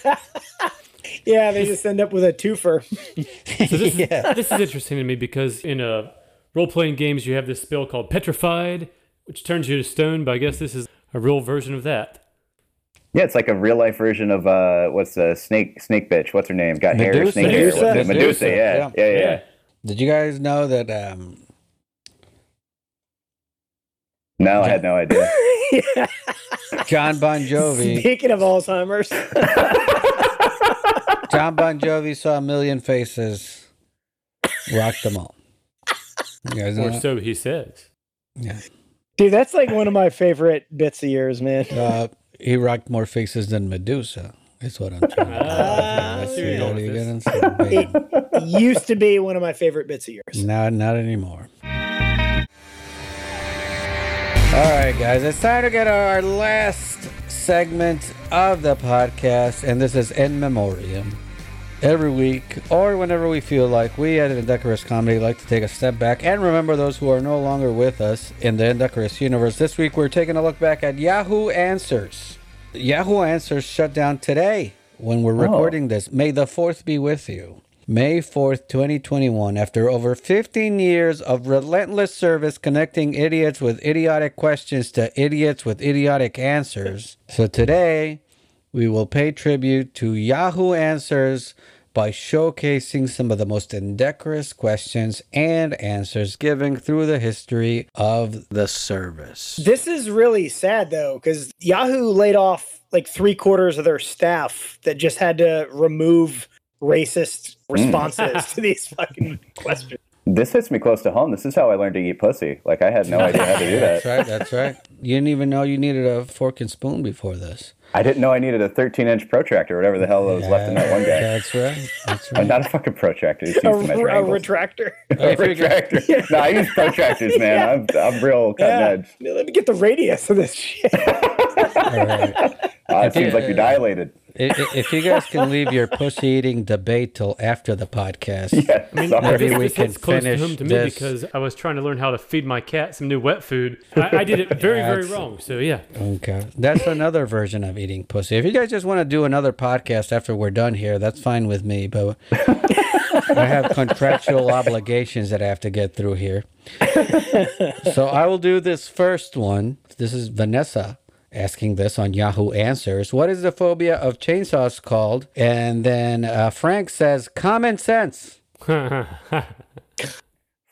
yeah, they just end up with a twofer. So this, is, <laughs> this is interesting to me because in a role playing games, you have this spell called Petrified, which turns you to stone, but I guess this is a real version of that. Yeah, it's like a real life version of uh, what's the snake snake bitch? What's her name? Got hair, Medusa. snake hair. Medusa. What's it? Medusa. Medusa, Yeah, yeah. yeah, yeah. yeah. Did you guys know that um, No, I had no <laughs> idea. yeah. John Bon Jovi. Speaking of Alzheimer's, <laughs> John Bon Jovi saw a million faces, rocked them all. You guys know Or that? so he says. Yeah. dude, that's like one of my favorite bits of yours, man. Uh, he rocked more faces than Medusa. Is what I'm trying to Ah, That's I see where what you're getting. It used to be one of my favorite bits of yours. Not, not anymore. All right, guys, it's time to get our last segment of the podcast, and this is in memoriam. Every week, or whenever we feel like, we at Indecorous Comedy like to take a step back and remember those who are no longer with us in the Indecorous universe. This week, we're taking a look back at Yahoo Answers. Yahoo Answers shut down today when we're oh. recording this. May the 4th be with you. May 4th, 2021, after over 15 years of relentless service connecting idiots with idiotic questions to idiots with idiotic answers. So today, we will pay tribute to Yahoo Answers by showcasing some of the most indecorous questions and answers given through the history of the service. This is really sad though, because Yahoo laid off like three quarters of their staff that just had to remove racist <laughs> responses to these fucking questions. This hits me close to home. This is how I learned to eat pussy. Like I had no idea how to do that. <laughs> That's right, that's right. You didn't even know you needed a fork and spoon before this. I didn't know I needed a 13 inch protractor, whatever the hell was left in that one guy. That's right. That's I'm right. not a fucking protractor. It's used A, to measure a retractor. <laughs> A retractor. no, I use protractors, man. I'm, I'm real cutting Yeah. edge. Let me get the radius of this shit. All right. Uh, it seems like you're dilated. I- i- If you guys can leave your pussy eating debate till after the podcast, Yeah, I mean, sorry. Maybe we can hits close to finish home to me this. because I was trying to learn how to feed my cat some new wet food. I, I did it <laughs> very, very wrong. So yeah, Okay. That's another version of eating pussy. If you guys just want to do another podcast after we're done here, that's fine with me, but I have <laughs> contractual obligations that I have to get through here. So I will do this first one. This is Vanessa asking this on Yahoo Answers. What is the phobia of chainsaws called? And then uh, Frank says common sense. <laughs>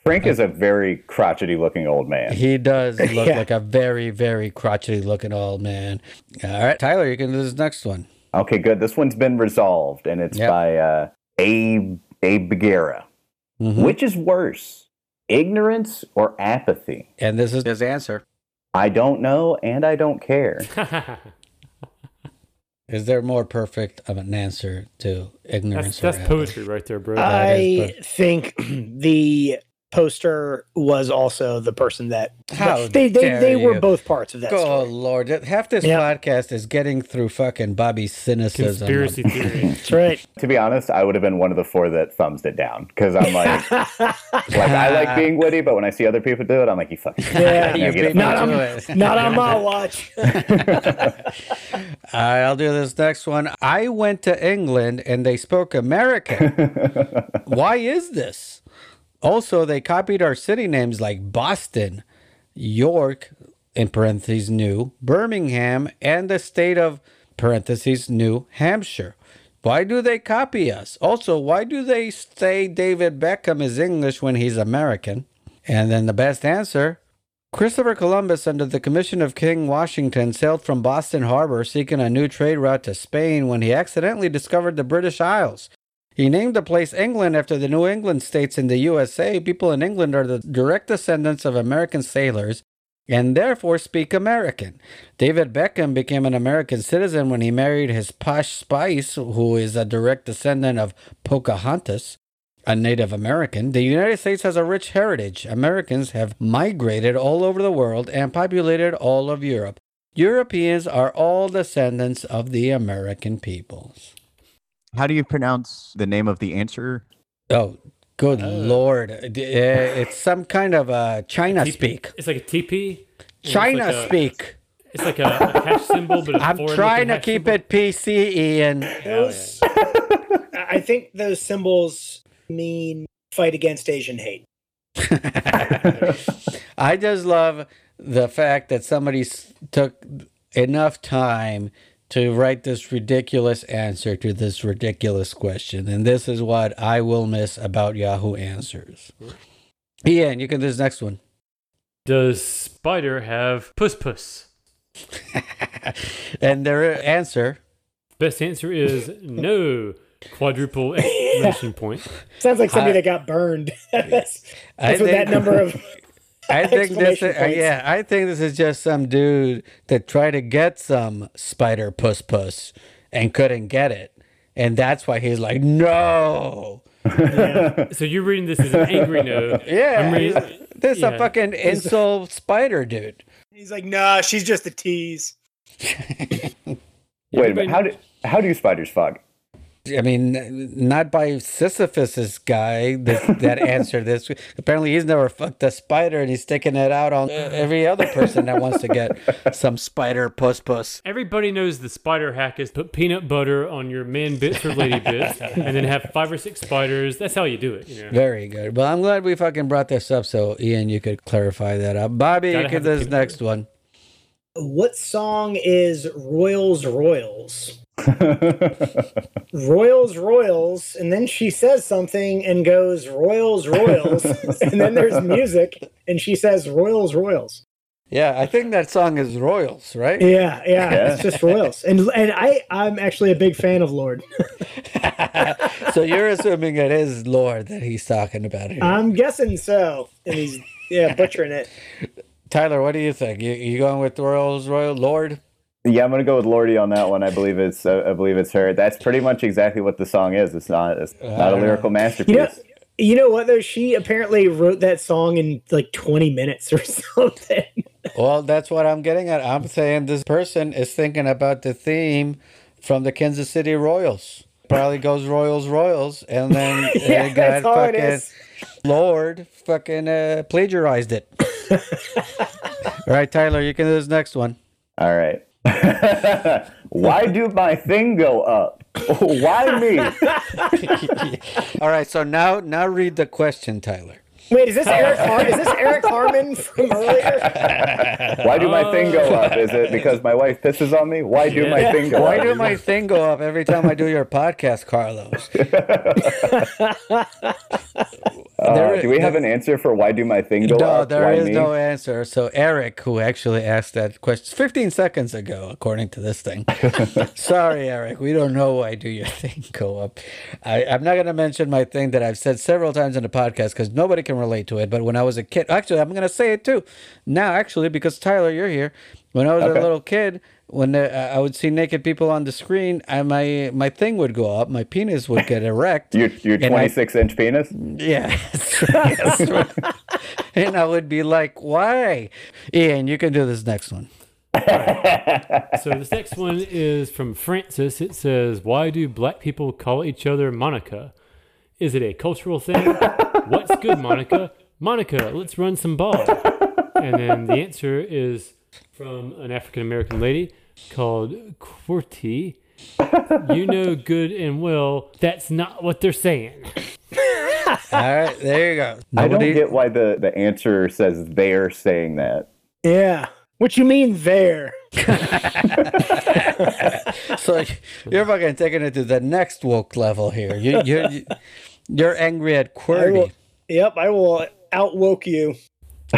Frank is a very crotchety looking old man. He does <laughs> look Yeah. like a very, very crotchety looking old man. All right, Tyler, you can do this next one. Okay, good. This one's been resolved, and it's Yep. by uh, Abe Abe Bagheera. Mhm. Which is worse, ignorance or apathy? And this is his answer. I don't know, and I don't care. <laughs> Is there more perfect of an answer to ignorance? that's, that's poetry right there, bro. I think <clears throat> the poster was also the person that How they they, dare they were you. both parts of that Oh story. Lord! Half this Yeah. podcast is getting through fucking Bobby's cynicism. Conspiracy theory. <laughs> That's right. to be honest, I would have been one of the four that thumbs it down because I'm like, <laughs> like I like being witty, but when I see other people do it, I'm like, you fucking. Yeah, You get beat it. me Not on, not on my <laughs> watch. I'll do this next one. I went to England and they spoke American. Why is this? Also, they copied our city names like Boston, York, in parentheses, New, Birmingham, and the state of parentheses, New Hampshire. Why do they copy us? Also, why do they say David Beckham is English when he's American? And then the best answer Christopher Columbus, under the commission of King Washington, sailed from Boston Harbor seeking a new trade route to Spain when he accidentally discovered the British Isles. He named the place England after the New England states in the USA. People in England are the direct descendants of American sailors and therefore speak American. David Beckham became an American citizen when he married his posh Spice, who is a direct descendant of Pocahontas a Native American, the United States has a rich heritage. Americans have migrated all over the world and populated all of Europe. Europeans are all descendants of the American peoples. How do you pronounce the name of the answer? Oh, good lord. Uh, <laughs> It's some kind of uh, China T- speak. It's like a TP. It's China like a- speak. It's like a, a hash symbol, but a I'm foreign trying to keep symbol. it PC, Ian. Those, <laughs> I think those symbols mean fight against Asian hate. <laughs> I just love the fact that somebody took enough time to write this ridiculous answer to this ridiculous question. And this is what I will miss about Yahoo Answers. Ian, you can do this next one. Does spider have puss puss? <laughs> And their answer, Best answer is no. Quadruple <laughs> exclamation point. Sounds like somebody I- that got burned. <laughs> that's I that's what that number of. I <laughs> think this, is, uh, points. yeah, I think this is just some dude that tried to get some spider puss puss and couldn't get it, and that's why he's like, no. So you're reading this as an angry <laughs> no. Yeah, I'm reading, this is a fucking insult spider dude. He's like, nah, she's just a tease. Wait a minute. How do how do spiders fuck? I mean, not by Sisyphus's guy that, that <laughs> answered this. Apparently, he's never fucked a spider, and he's sticking it out on every other person that wants to get some spider puss puss. Everybody knows the spider hack is put peanut butter on your man bits or lady bits, and then have five or six spiders. That's how you do it. You know? Very good. Well, I'm glad we fucking brought this up, so Ian, you could clarify that up. Bobby, Gotta you have get this peanut next one. What song is Royals Royals? <laughs> Royals Royals, and then she says something and goes Royals Royals, <laughs> and then there's music, and she says Royals Royals. Yeah, I think that song is Royals, right? Yeah, yeah, Yeah. it's just Royals, and and I I'm actually a big fan of Lorde. <laughs> so you're assuming it is Lorde that he's talking about here. I'm guessing so, and he's yeah butchering it. Tyler, what do you think? You, you going with Royals Royal Lorde? Yeah, I'm gonna go with Lordy on that one. I believe it's uh, I believe it's her. That's pretty much exactly what the song is. It's not it's not a lyrical masterpiece. You know, you know what though? She apparently wrote that song in like 20 minutes or <laughs> something. Well, that's what I'm getting at. I'm saying this person is thinking about the theme from the Kansas City Royals. Probably goes Royals Royals, and then <laughs> Yeah, uh, got that's it fucking. Lorde fucking uh, plagiarized it. <laughs> All right, Tyler, you can do this next one. All right. <laughs> Why do my thing go up? <laughs> Why me? <laughs> All right, so now now read the question, Tyler. Wait, is this Eric? Har- is this Eric Harmon from earlier? Why do my thing go up? Is it because my wife pisses on me? Why do my thing go up? Why up? do my thing go up every time I do your podcast, Carlos? Uh, do we have an answer for why do my thing go No, up? there is me? no answer. So Eric, who actually asked that question 15 seconds ago, according to this thing. <laughs> Sorry, Eric, we don't know why do your <laughs> thing go up. I, I'm not going to mention my thing that I've said several times in the podcast because nobody can relate to it. But when I was a kid, actually, I'm going to say it too now, actually, because Tyler, you're here. When I was Okay. a little kid, when uh, I would see naked people on the screen, I, my my thing would go up, my penis would get erect. Your your And I- 26 inch penis? Yeah. Yes. <laughs> and I would be like, why? Ian, you can do this next one. So this next one is from Francis. It says, "Why do black people call each other Monica? Is it a cultural thing? What's good, Monica? Monica, let's run some ball." And then the answer is from an African American lady called Qwerty. You know good and well that's not what they're saying. <laughs> All right, there you go. I don't get why the, the answer says they're saying that. yeah. What you mean there? <laughs> so you're fucking taking it to the next woke level here. You, you, you're angry at I will, QWERTY. yep, I will outwoke you.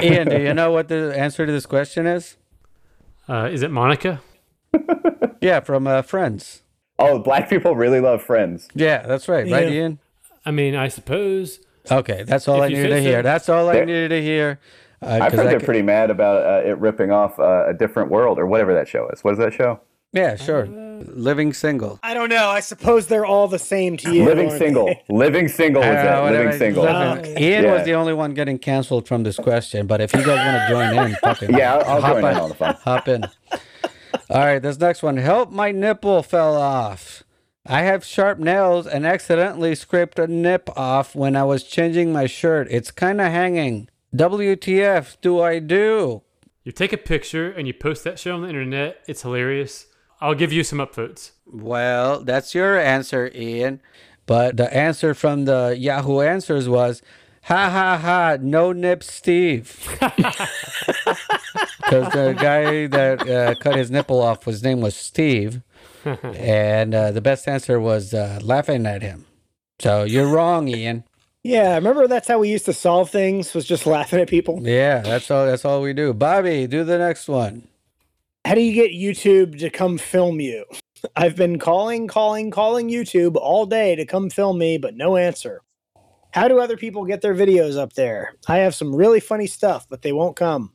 Ian, do you know what the answer to this question is? Uh, is it Monica? <laughs> Yeah, from uh, Friends. Oh, black people really love friends. Yeah, that's right. Right, Ian? I mean, I suppose. Okay, that's all I you needed to so. hear. That's all I There- needed to hear. Uh, I've 'cause heard I they're c- pretty mad about uh, it ripping off uh, a different world or whatever that show is. What is that show? Yeah, sure. Uh, living single. I don't know. I suppose they're all the same to you. Living single. Living single is I know, it. Living single. Listen, Oh, ah, Ian was the only one getting canceled from this question, but if you guys want to join in, <laughs> fucking Yeah, I'll, I'll hop join in in. on the fun. Hop in. All right, this next one. Help, my nipple fell off. I have sharp nails and accidentally scraped a nip off when I was changing my shirt. It's kind of hanging. WTF do I do? You take a picture and you post that shit on the internet. It's hilarious. I'll give you some upvotes. Well, that's your answer, Ian. But the answer from the Yahoo Answers was, ha ha ha, no nip Steve. <laughs> Because the guy that uh, cut his nipple off, his name was Steve. <laughs> and uh, the best answer was uh, laughing at him. So you're wrong, Ian. Yeah, remember that's how we used to solve things was just laughing at people. Yeah, that's all. That's all we do. Bobby, do the next one. How do you get YouTube to come film you? I've been calling, calling, calling YouTube all day to come film me, but no answer. How do other people get their videos up there? I have some really funny stuff, but they won't come.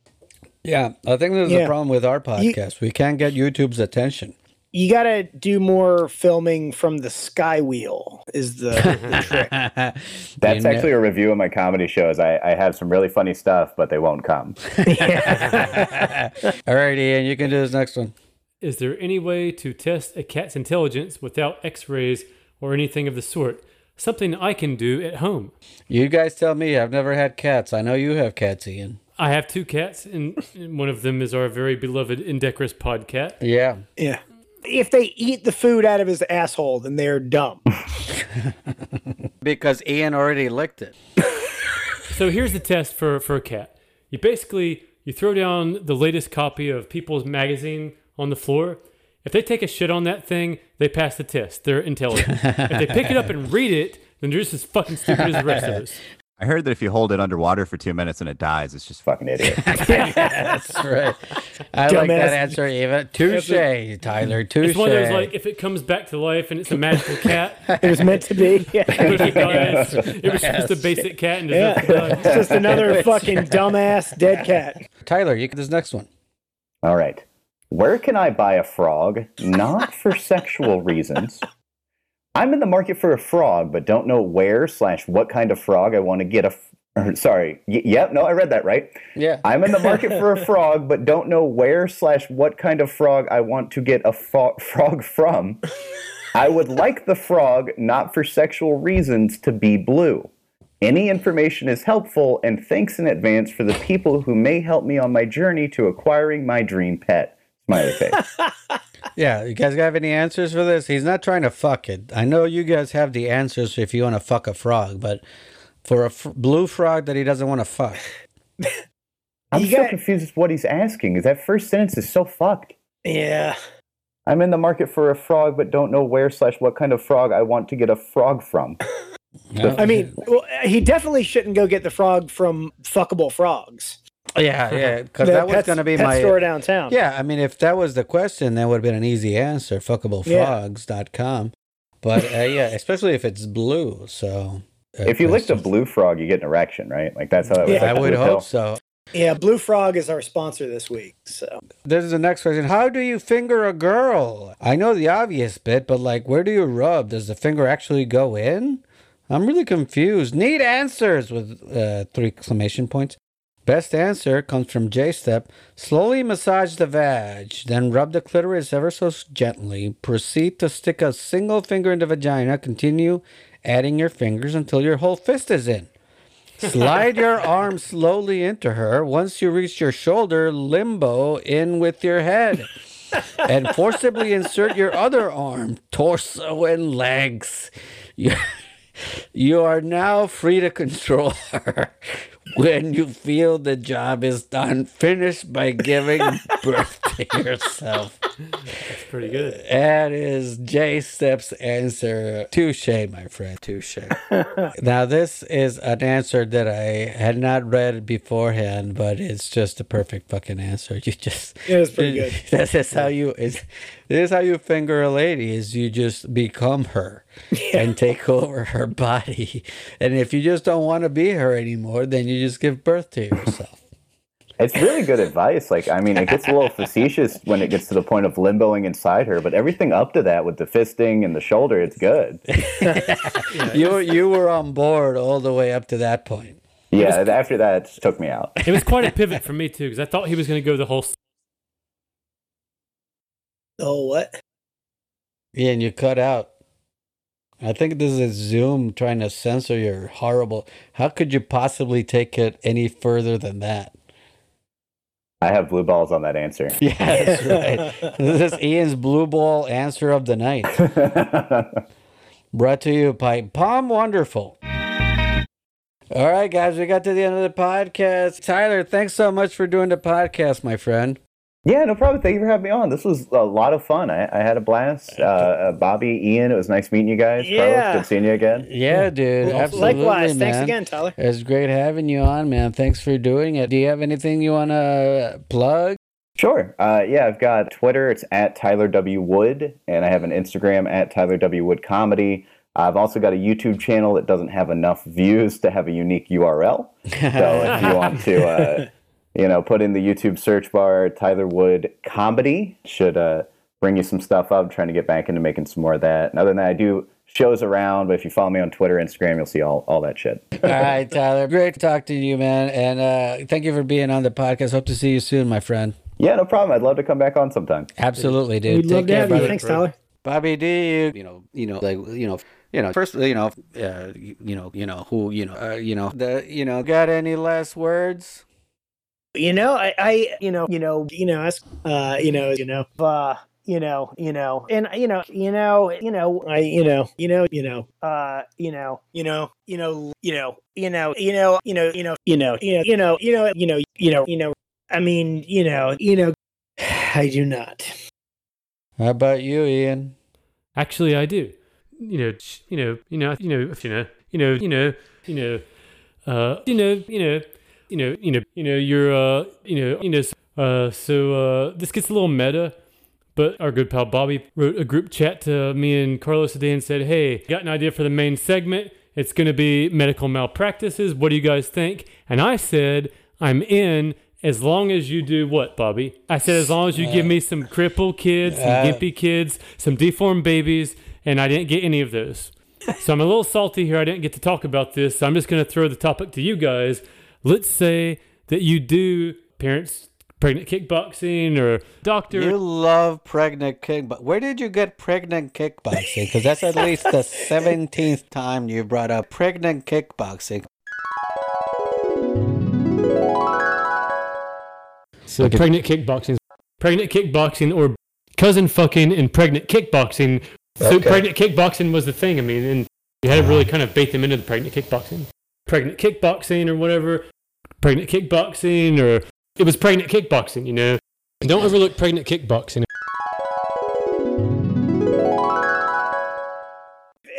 Yeah, I think there's a problem with our You- podcast. we can't get YouTube's attention. You got to do more filming from the Skywheel. Is the, the <laughs> trick? <laughs> That's You know- actually a review of my comedy shows. I, I have some really funny stuff, but they won't come. <laughs> All right, Ian, you can do this next one. Is there any way to test a cat's intelligence without x rays or anything of the sort? Something I can do at home. You guys tell me. I've never had cats. I know you have cats, Ian. I have two cats, and and one of them is our very beloved Indecorous podcat. Yeah. Yeah. If they eat the food out of his asshole, then they're dumb. <laughs> Because Ian already licked it. So here's the test for, for a cat. You basically you throw down the latest copy of People's Magazine on the floor. If they take a shit on that thing, they pass the test. They're intelligent. if they pick it up and read it, then they're just as fucking stupid as the rest of us. <laughs> I heard that if you hold it underwater for two minutes and it dies, it's just Fucking idiot. <laughs> That's right. I like that answer, Eva. Touche, Tyler. Touche. It's one of those like if it comes back to life and it's a magical cat, <laughs> It was meant to be. <laughs> Yeah. but it was just a basic cat and deserves to die. It's just another fucking dumbass dead cat. Tyler, you get this next one. All right. Where can I buy a frog? Not for sexual reasons. I'm in the market for a frog, but don't know where slash what kind of frog I want to get a. F- or, sorry. Y- yep. No, I read that right. Yeah. <laughs> I'm in the market for a <laughs> frog, but don't know where slash what kind of frog I want to get a fo- frog <laughs> from. I would like the frog, not for sexual reasons, to be blue. Any information is helpful, and thanks in advance for the people who may help me on my journey to acquiring my dream pet. Smiley face. Yeah, you guys have any answers for this? He's not trying to fuck it. I know you guys have the answers if you want to fuck a frog, but for a f- blue frog that he doesn't want to fuck. <laughs> I'm You so got- confused with what he's asking. Is that first sentence is so fucked? Yeah. I'm in the market for a frog, but don't know where slash what kind of frog I want to get a frog from. <laughs> I mean, well, he definitely shouldn't go get the frog from fuckable frogs. Yeah, yeah, because The that was going to be pet my store downtown. Yeah, I mean, if that was the question, that would have been an easy answer, Yeah. fuckablefrogs.com. But uh, <laughs> yeah, especially if it's blue. So uh, If you lick the questions- blue frog, you get an erection, right? Like that's how it was. Yeah, like I the would hope pill. so. Yeah, Blue Frog is our sponsor this week. So This is the next question. How do you finger a girl? I know the obvious bit, but like, where do you rub? Does the finger actually go in? I'm really confused. Need answers with uh, three exclamation points. Best answer comes from J Step. Slowly massage the vag, then rub the clitoris ever so gently. Proceed to stick a single finger in the vagina. Continue adding your fingers until your whole fist is in. Slide <laughs> your arm slowly into her. Once you reach your shoulder, limbo in with your head. and forcibly insert your other arm, torso, and legs. You, <laughs> you are now free to control her. When you feel the job is done, finish by giving <laughs> birth to yourself. That's pretty good. That is J Step's answer. Touche, my friend. Touche. <laughs> now, this is an answer that I had not read beforehand, but it's just a perfect fucking answer. You just. it was pretty <laughs> good. This is how you is this is how you finger a lady is you just become her and take over her body. And if you just don't want to be her anymore, then you just give birth to yourself. It's really good advice. Like, I mean, it gets a little facetious when it gets to the point of limboing inside her, but everything up to that with the fisting and the shoulder, it's good. <laughs> You you were on board all the way up to that point. Yeah, after that, it took me out. It was quite a <laughs> pivot for me too, because I thought he was going to go the whole. Oh, what? Yeah, and you cut out. I think this is Zoom trying to censor your horrible. How could you possibly take it any further than that? I have blue balls on that answer. <laughs> Yes, right. this is Ian's blue ball answer of the night. <laughs> Brought to you by POM Wonderful. All right, guys, we got to the end of the podcast. Tyler, thanks so much for doing the podcast, my friend. Yeah, no problem. Thank you for having me on. This was a lot of fun. I, I had a blast. Uh, uh, Bobby, Ian, it was nice meeting you guys. Yeah. Carlos, good seeing you again. Yeah, dude. Well, absolutely, likewise. Thanks again, Tyler. It's great having you on, man. Thanks for doing it. Do you have anything you want to plug? Sure. Uh, yeah, I've got Twitter. It's at Tyler W. Wood, and I have an Instagram at Tyler W. Wood Comedy. I've also got a YouTube channel that doesn't have enough views to have a unique URL. <laughs> So if you want to, uh, you know, put in the YouTube search bar, Tyler Wood Comedy should uh, bring you some stuff up. I'm trying to get back into making some more of that. And other than that, I do shows around, but if you follow me on Twitter, Instagram, you'll see all, all that shit. All right, Tyler. Great to talk to you, man. And uh, thank you for being on the podcast. Hope to see you soon, my friend. Yeah, no problem. I'd love to come back on sometime. Absolutely, dude. We'd love Take to care, have you. brother. Thanks, Tyler. Bobby D. You know, you know, like you know, you know. First, you know, uh, you, you know, you know who, you know, uh, you know, the, you know. Got any last words? You know, I, I, you know, you know, you know, ask, uh, you know, you know, uh, you know, you know, and you know, you know, you know, I, you know, you know, you know, uh, you know, you know, you know, you know, you know, you know, you know, you know, you know, you know, you know, you know, you know, you know, you know. I mean, you know, you know, I do not. How about you, Ian? Actually, I do. You know, sh- you know, you know, you know, you know, you know, you know, you know, uh, you know, you know, you know, you know, you know, you're, uh, you know, you know. Uh, so uh, this gets a little meta, but our good pal Bobby wrote a group chat to me and Carlos today and said, "Hey, got an idea for the main segment? It's going to be medical malpractices. What do you guys think?" And I said, "I'm in." As long as you do what, Bobby? I said, as long as you give me some crippled kids, some gimpy kids, some deformed babies, and I didn't get any of those. So I'm a little salty here. I didn't get to talk about this. So I'm just going to throw the topic to you guys. Let's say that you do parents pregnant kickboxing or doctor. You love pregnant kick, but where did you get pregnant kickboxing? Because that's at least the <laughs> seventeenth time you brought up pregnant kickboxing. So pregnant kickboxing, pregnant kickboxing, or cousin fucking and pregnant kickboxing. So Okay. pregnant kickboxing was the thing. I mean, and you had to really uh-huh. kind of bait them into the pregnant kickboxing, pregnant kickboxing or whatever, pregnant kickboxing or it was pregnant kickboxing. You know, don't overlook pregnant kickboxing.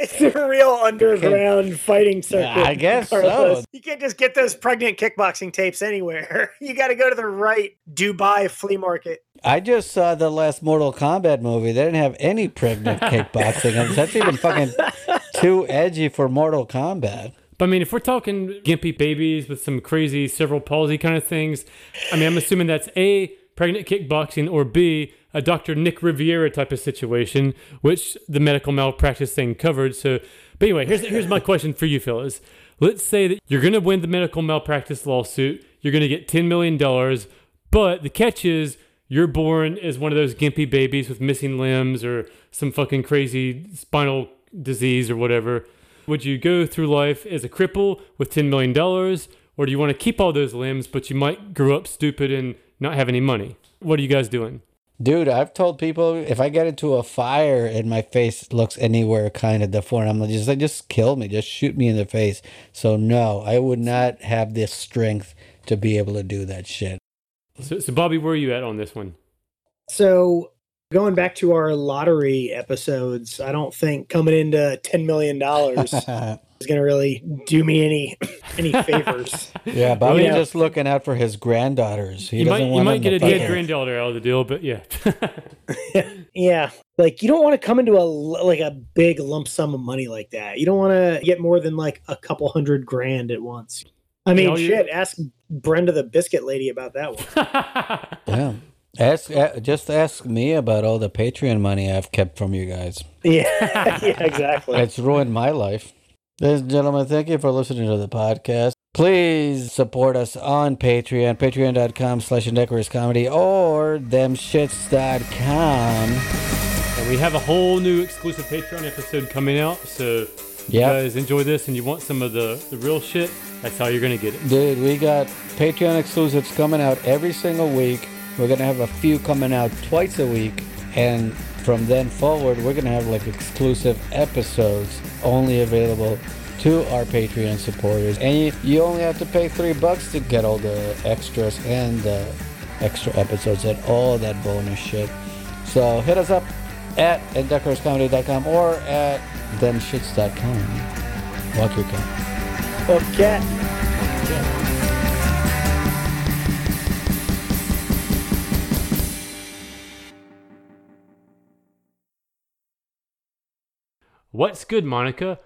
It's a real underground fighting circuit. I guess so. Carlos. You can't just get those pregnant kickboxing tapes anywhere. <laughs> You got to go to the right Dubai flea market. I just saw the last Mortal Kombat movie. They didn't have any pregnant <laughs> kickboxing, and that's even fucking too edgy for Mortal Kombat. But I mean, if we're talking gimpy babies with some crazy cerebral palsy kind of things, I mean, I'm assuming that's A, pregnant kickboxing, or B, a Dr. Nick Riviera type of situation, which the medical malpractice thing covered. So, but anyway, here's, here's my question for you, fellas. Let's say that you're going to win the medical malpractice lawsuit, you're going to get $10 million, but the catch is you're born as one of those gimpy babies with missing limbs or some fucking crazy spinal disease or whatever. Would you go through life as a cripple with $10 million, or do you want to keep all those limbs, but you might grow up stupid and not have any money? What are you guys doing? Dude, I've told people if I get into a fire and my face looks anywhere kind of deformed, I'm just like, just kill me, just shoot me in the face. So no, I would not have this strength to be able to do that shit. So, so Bobby, where are you at on this one? So going back to our lottery episodes, I don't think coming into ten million dollars <laughs> is going to really do me any any favors. <laughs> Yeah, Bobby's yeah. just looking out for his granddaughters. He you doesn't might, you want might get a dead granddaughter out of the deal, but yeah. <laughs> yeah, like you don't want to come into a like a big lump sum of money like that. You don't want to get more than like a couple hundred grand at once. I mean, all you- shit. Ask Brenda the biscuit lady about that one. Yeah. Ask, uh, just ask me about all the Patreon money I've kept from you guys. <laughs> yeah, yeah, exactly. It's ruined my life. Ladies and gentlemen, thank you for listening to the podcast. Please support us on Patreon, patreon.com slash indecorous comedy or themshits.com. And we have a whole new exclusive Patreon episode coming out. So if you guys enjoy this and you want some of the, the real shit, that's how you're going to get it. Dude, we got Patreon exclusives coming out every single week. We're going to have a few coming out twice a week. And from then forward, we're going to have like exclusive episodes only available to our Patreon supporters. And you, you only have to pay three bucks to get all the extras and the extra episodes and all that bonus shit. So hit us up at indecorouscomedy.com or at themshits.com. Walk your cat. Well, cat. What's good, Monica?